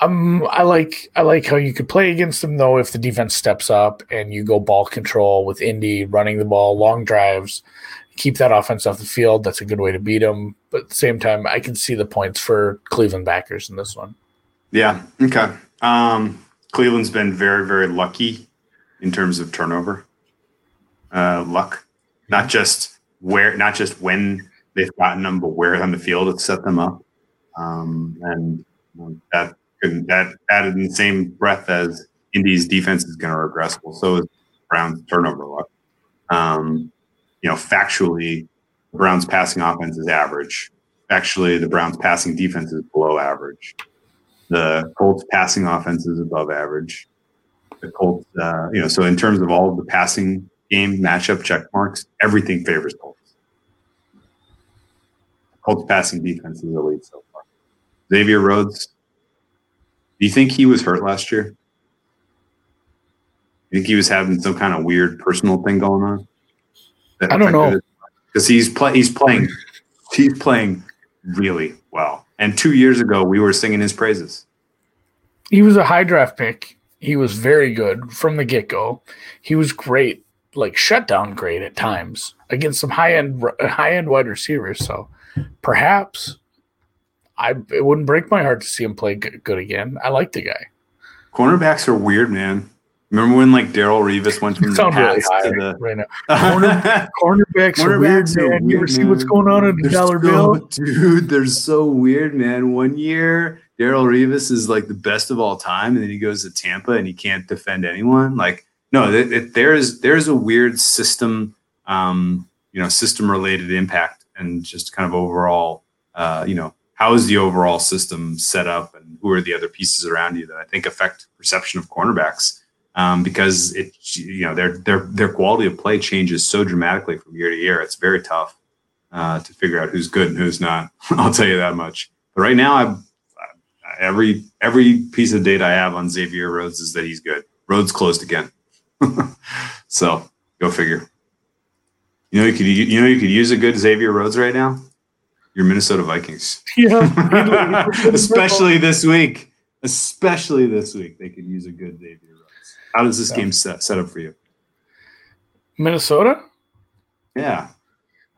um, I like I like how you could play against them though if the defense steps up and you go ball control with Indy running the ball, long drives keep that offense off the field. That's a good way to beat them. But at the same time, I can see the points for Cleveland backers in this one. Yeah. Okay. Um, Cleveland's been very, very lucky in terms of turnover uh, luck, not just where, not just when they've gotten them, but where on the field it's set them up. Um, and that that added in the same breath as Indy's defense is going to regress. Well, so is Brown's turnover luck. Um, you know, factually, the Browns passing offense is average. Actually, the Browns passing defense is below average. The Colts passing offense is above average. The Colts, uh, you know, so in terms of all of the passing game matchup check marks, everything favors Colts. Colts passing defense is elite so far. Xavier Rhodes. Do you think he was hurt last year? You think he was having some kind of weird personal thing going on? I don't know. Because he's play he's playing he's playing really well. And two years ago we were singing his praises. He was a high draft pick. He was very good from the get go. He was great, like shutdown great at times against some high end high end wide receivers. So perhaps I it wouldn't break my heart to see him play good again. I like the guy. Cornerbacks are weird, man. Remember when like Darrelle Revis went from the really high to the right now? (laughs) Corner, cornerbacks, cornerbacks are weird, man. Weird, you ever man. see what's going on in the dollar so, bill, (laughs) dude? They're so weird, man. One year, Darrelle Revis is like the best of all time, and then he goes to Tampa and he can't defend anyone. Like, no, there's there's a weird system, um, you know, system related impact, and just kind of overall, uh, you know, how is the overall system set up, and who are the other pieces around you that I think affect perception of cornerbacks um, because it you know their their their quality of play changes so dramatically from year to year. It's very tough uh, to figure out who's good and who's not. (laughs) I'll tell you that much. But right now, I've every every piece of data I have on Xavier Rhodes is that he's good. Rhodes closed again, (laughs) so go figure. You know you could you know you could use a good Xavier Rhodes right now. Your Minnesota Vikings. (laughs) Yeah, especially this week. Especially this week, they could use a good Xavier. How does this so. game set, set up for you? Minnesota? Yeah.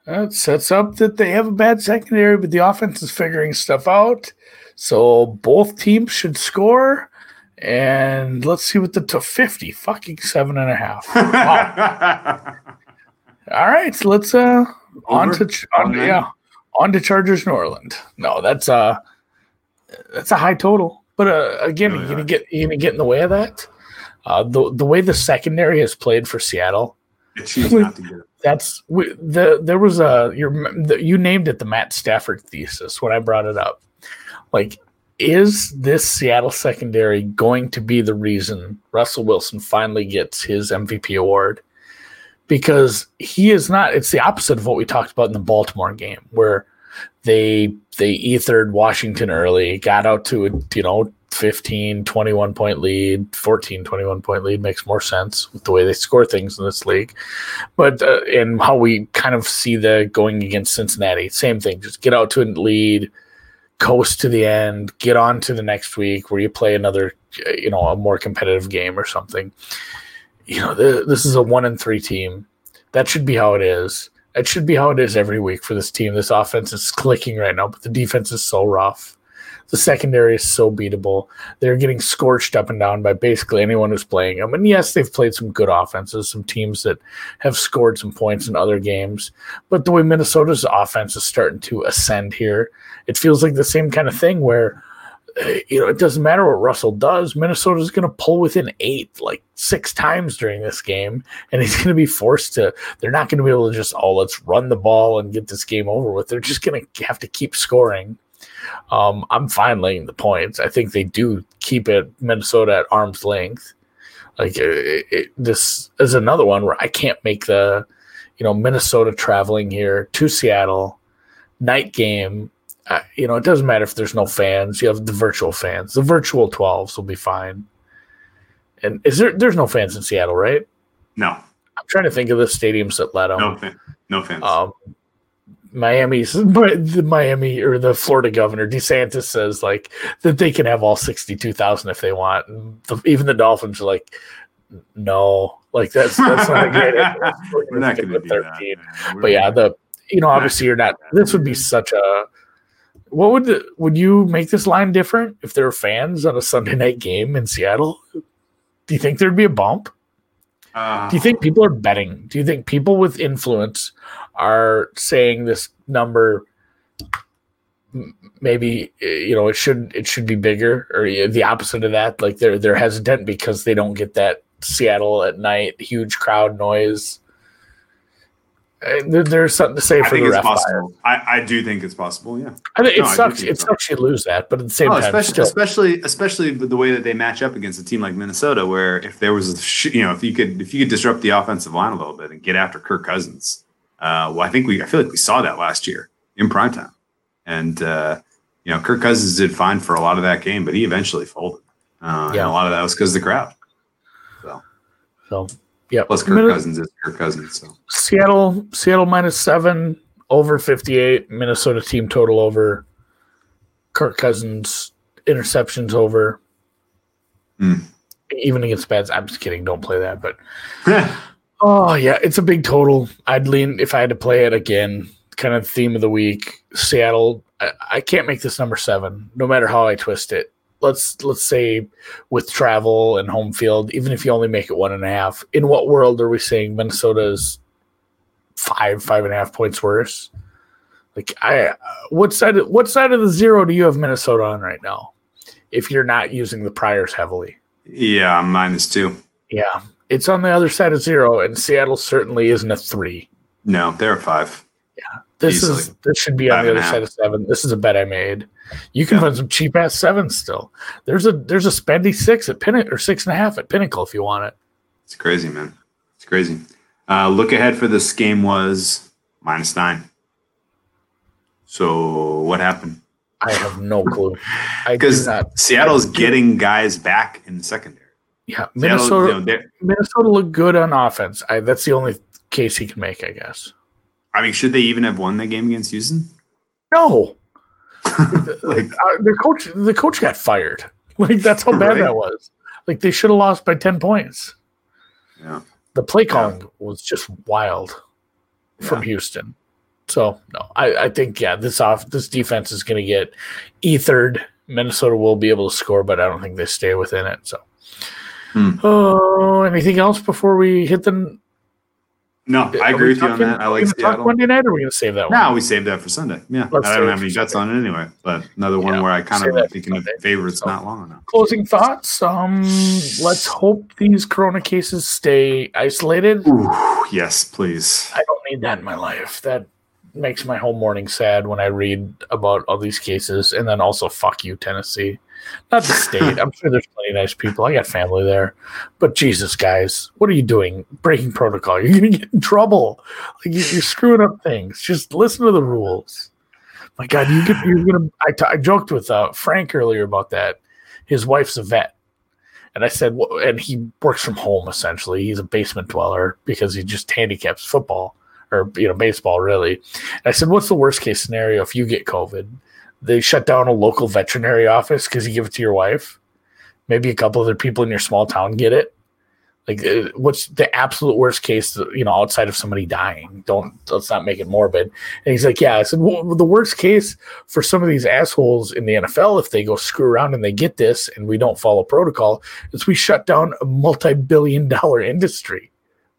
It sets up that they have a bad secondary, but the offense is figuring stuff out. So both teams should score. And let's see what the to 50 fucking seven and a half. (laughs) Wow. All right, so let's uh on to on, yeah on to Chargers New Orleans. No, that's uh that's a high total. But uh, again, oh, yeah. you're gonna get you're gonna get in the way of that. Uh, the the way the secondary has played for Seattle, that's the there was a you you named it the Matt Stafford thesis when I brought it up. Like, is this Seattle secondary going to be the reason Russell Wilson finally gets his MVP award? Because he is not. It's the opposite of what we talked about in the Baltimore game, where they they ethered Washington early, got out to a you know 15, 21 point lead, 14, 21 point lead makes more sense with the way they score things in this league. But, uh, and how we kind of see the going against Cincinnati, same thing. Just get out to a lead, coast to the end, get on to the next week where you play another, you know, a more competitive game or something. You know, the, this is a one and three team. That should be how it is. It should be how it is every week for this team. This offense is clicking right now, but the defense is so rough the secondary is so beatable. They're getting scorched up and down by basically anyone who's playing them. And yes, they've played some good offenses, some teams that have scored some points in other games. But the way Minnesota's offense is starting to ascend here, it feels like the same kind of thing where eh, you know, it doesn't matter what Russell does. Minnesota's going to pull within eight, like six times during this game, and he's going to be forced to. They're not going to be able to just, oh, let's run the ball and get this game over with. They're just going to have to keep scoring, um, I'm fine laying the points. I think they do keep it Minnesota at arm's length. Like it, it, this is another one where I can't make the, you know, Minnesota traveling here to Seattle, night game. Uh, you know, it doesn't matter if there's no fans. You have the virtual fans. The virtual 12s will be fine. And is there? There's no fans in Seattle, right? No. I'm trying to think of the stadiums that let them. No, fan, no fans. Um, Miami's (laughs) the Miami or the Florida governor DeSantis says like that they can have all sixty two thousand if they want. And the, even the Dolphins are like, no, like that's that's not good. We're, (laughs) We're not going to do thirteen. That, but yeah, the you know obviously you're not. This would be such a. What would the, would you make this line different if there were fans on a Sunday night game in Seattle? Do you think there'd be a bump? Uh, Do you think people are betting? Do you think people with influence are saying this number maybe you know it should it should be bigger or the opposite of that like they're they're hesitant because they don't get that Seattle at night huge crowd noise uh, there's something to say I for the ref possible. I, I do think it's possible. Yeah, I think it no, sucks. It sucks you lose that, but at the same oh, time, especially especially especially the way that they match up against a team like Minnesota, where if there was a you know if you could if you could disrupt the offensive line a little bit and get after Kirk Cousins, uh, well, I think we I feel like we saw that last year in primetime. And uh, you know, Kirk Cousins did fine for a lot of that game, but he eventually folded. Uh, Yeah. and a lot of that was because of the crowd. So, so yeah. Plus, Kirk Cousins is Kirk Cousins. So Seattle, Seattle minus seven over 58. Minnesota team total over. Kirk Cousins interceptions over. Hmm. Even against bats. I'm just kidding. Don't play that. But (laughs) oh yeah, it's a big total. I'd lean if I had to play it again. Kind of theme of the week. Seattle. I, I can't make this number seven, no matter how I twist it. Let's let's say with travel and home field, even if you only make it one and a half. In what world are we saying Minnesota's five five and a half points worse? Like I, what side what side of the zero do you have Minnesota on right now? If you're not using the priors heavily. yeah, I'm minus two. Yeah, it's on the other side of zero, and Seattle certainly isn't a three. No, they're a five. This is this should be on the other side of seven. This is a bet I made. You can Yeah. find some cheap ass sevens still. There's a there's a spendy six at Pinnacle or six and a half at Pinnacle if you want it. It's crazy, man. It's crazy. Uh, look ahead for this game was minus nine. So what happened? I have no clue. Because. (laughs) Seattle's getting guys back in the secondary. Yeah, Minnesota. you know, Minnesota looked good on offense. I, that's the only case he can make, I guess. I mean, should they even have won that game against Houston? No, (laughs) like, uh, the coach. The coach got fired. (laughs) Like that's how bad Right. that was. Like they should have lost by ten points. yeah. The play calling was just wild from Yeah. Houston. So no, I, I think yeah, this off this defense is going to get ethered. Minnesota will be able to score, but I don't think they stay within it. So, Hmm. oh, anything else before we hit the? No, I agree with you on that. I like gonna talk Monday night, or are we going to save that one? No, we saved that for Sunday. Yeah, Let's I don't have any bets on it anyway. But another one Yeah, where I kind of am thinking of favorites So- not long enough. Closing thoughts. Um, let's hope these Corona cases stay isolated. Ooh, yes, please. I don't need that in my life. That makes my whole morning sad when I read about all these cases. And then also, fuck you, Tennessee. Not the state. I'm sure there's plenty of nice people. I got family there. But Jesus, guys, what are you doing? Breaking protocol. You're going to get in trouble. Like, you- you're screwing up things. Just listen to the rules. My God, you get, you're going to. I I joked with uh, Frank earlier about that. His wife's a vet. And I said, well, and he works from home essentially. He's a basement dweller because he just handicaps football or you know baseball really. And I said, what's the worst case scenario if you get COVID? They shut down a local veterinary office because you give it to your wife. Maybe a couple other people in your small town get it. Like, uh, what's the absolute worst case? You know, outside of somebody dying. Don't let's not make it morbid. And he's like, yeah. I said, well, the worst case for some of these assholes in the NFL, if they go screw around and they get this, and we don't follow protocol, is we shut down a multi-billion-dollar industry.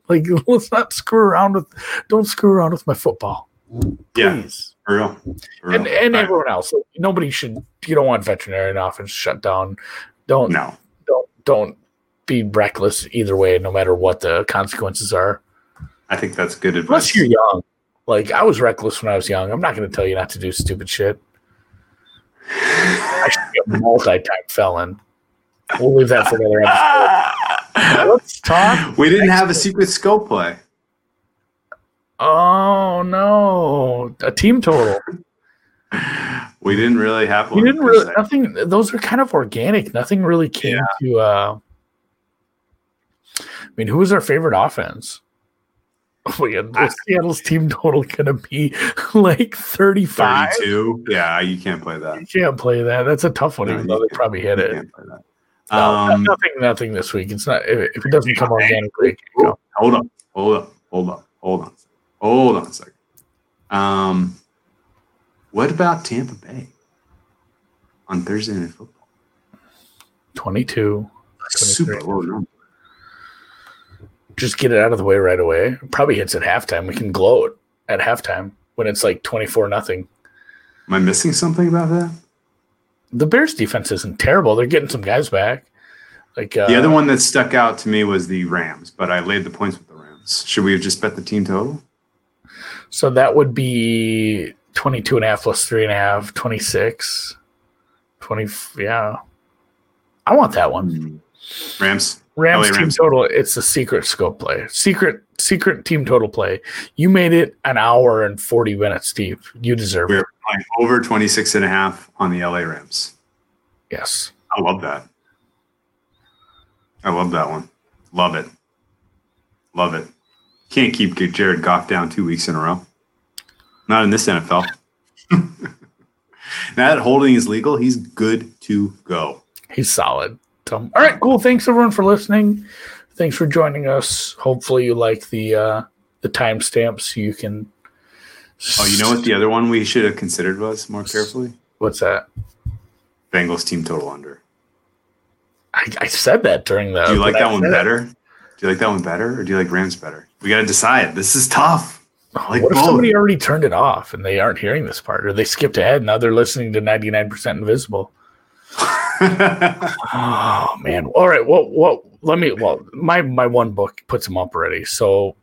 Like, (laughs) let's not screw around with. Don't screw around with my football, Yeah, please. For real. For real. And and right. everyone else. Like, nobody should. You don't want veterinarian office shut down. Don't No, don't don't be reckless either way, no matter what the consequences are. I think that's good advice. Unless you're young. Like I was reckless when I was young. I'm not going to tell you not to do stupid shit. I should be a multi-time felon. We'll leave that for another episode. (laughs) Let's talk. we didn't have a secret scope play. Oh no, a team total. We didn't really have one. didn't really nothing. Those are kind of organic. Nothing really came to. uh I mean, who was our favorite offense? (laughs) Oh, yeah, I- Seattle's team total gonna be (laughs) like thirty-five. 32. Yeah, you can't play that. You can't play that. That's a tough one, No, even though they probably hit it. can't play that. No, Um, nothing, nothing this week. It's not if, it doesn't come organically. it can go. hold on, hold on, hold on, hold on. Hold on a second. Um, what about Tampa Bay on Thursday Night Football? Twenty-two. Super low number. Just get it out of the way right away. Probably hits at halftime. We can gloat at halftime when it's like twenty-four nothing. Am I missing something about that? The Bears defense isn't terrible. They're getting some guys back. Like uh, The other one that stuck out to me was the Rams, but I laid the points with the Rams. Should we have just bet the team total? So that would be 22 and a half plus three and a half, 26. 20. Yeah. I want that one. Hmm. Rams. Rams LA team Rams. total. It's a secret scope play. Secret secret team total play. You made it an hour and forty minutes, Steve. You deserve it. We're it. playing over 26 and a half on the LA Rams. Yes. I love that. I love that one. Love it. Love it. Can't keep Jared Goff down two weeks in a row. Not in this NFL. (laughs) now that holding is legal, he's good to go. He's solid. So, all right, cool. Thanks everyone for listening. Thanks for joining us. Hopefully you like the uh the timestamps. You can. Oh, you know what the other one we should have considered was more carefully? What's that? Bengals team total under. I, I said that during the. Do you like I that one better? it. Do you like that one better, or do you like Rams better? We got to decide. This is tough. Like what if both. somebody already turned it off and they aren't hearing this part, or they skipped ahead? And now they're listening to ninety nine percent invisible. (laughs) Oh man! All right. Well, what? Let me. Well, my my one book puts them up already. So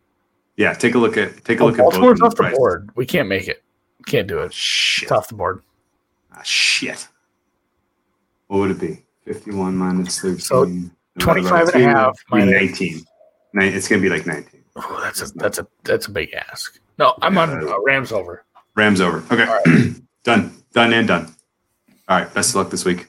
yeah, take a look at take a oh, look at both. Baltimore's off the prices. board. We can't make it. Can't do it. Shit. It's off the board. Ah, shit. What would it be? 51 minus 13. So, divided 25 and a half minus- 19. Ni- It's going to be like 19. Oh, that's a that's a that's a big ask. No, I'm on uh, Rams over. Rams over. Okay. (clears throat) done. Done and done. All right. Best of luck this week.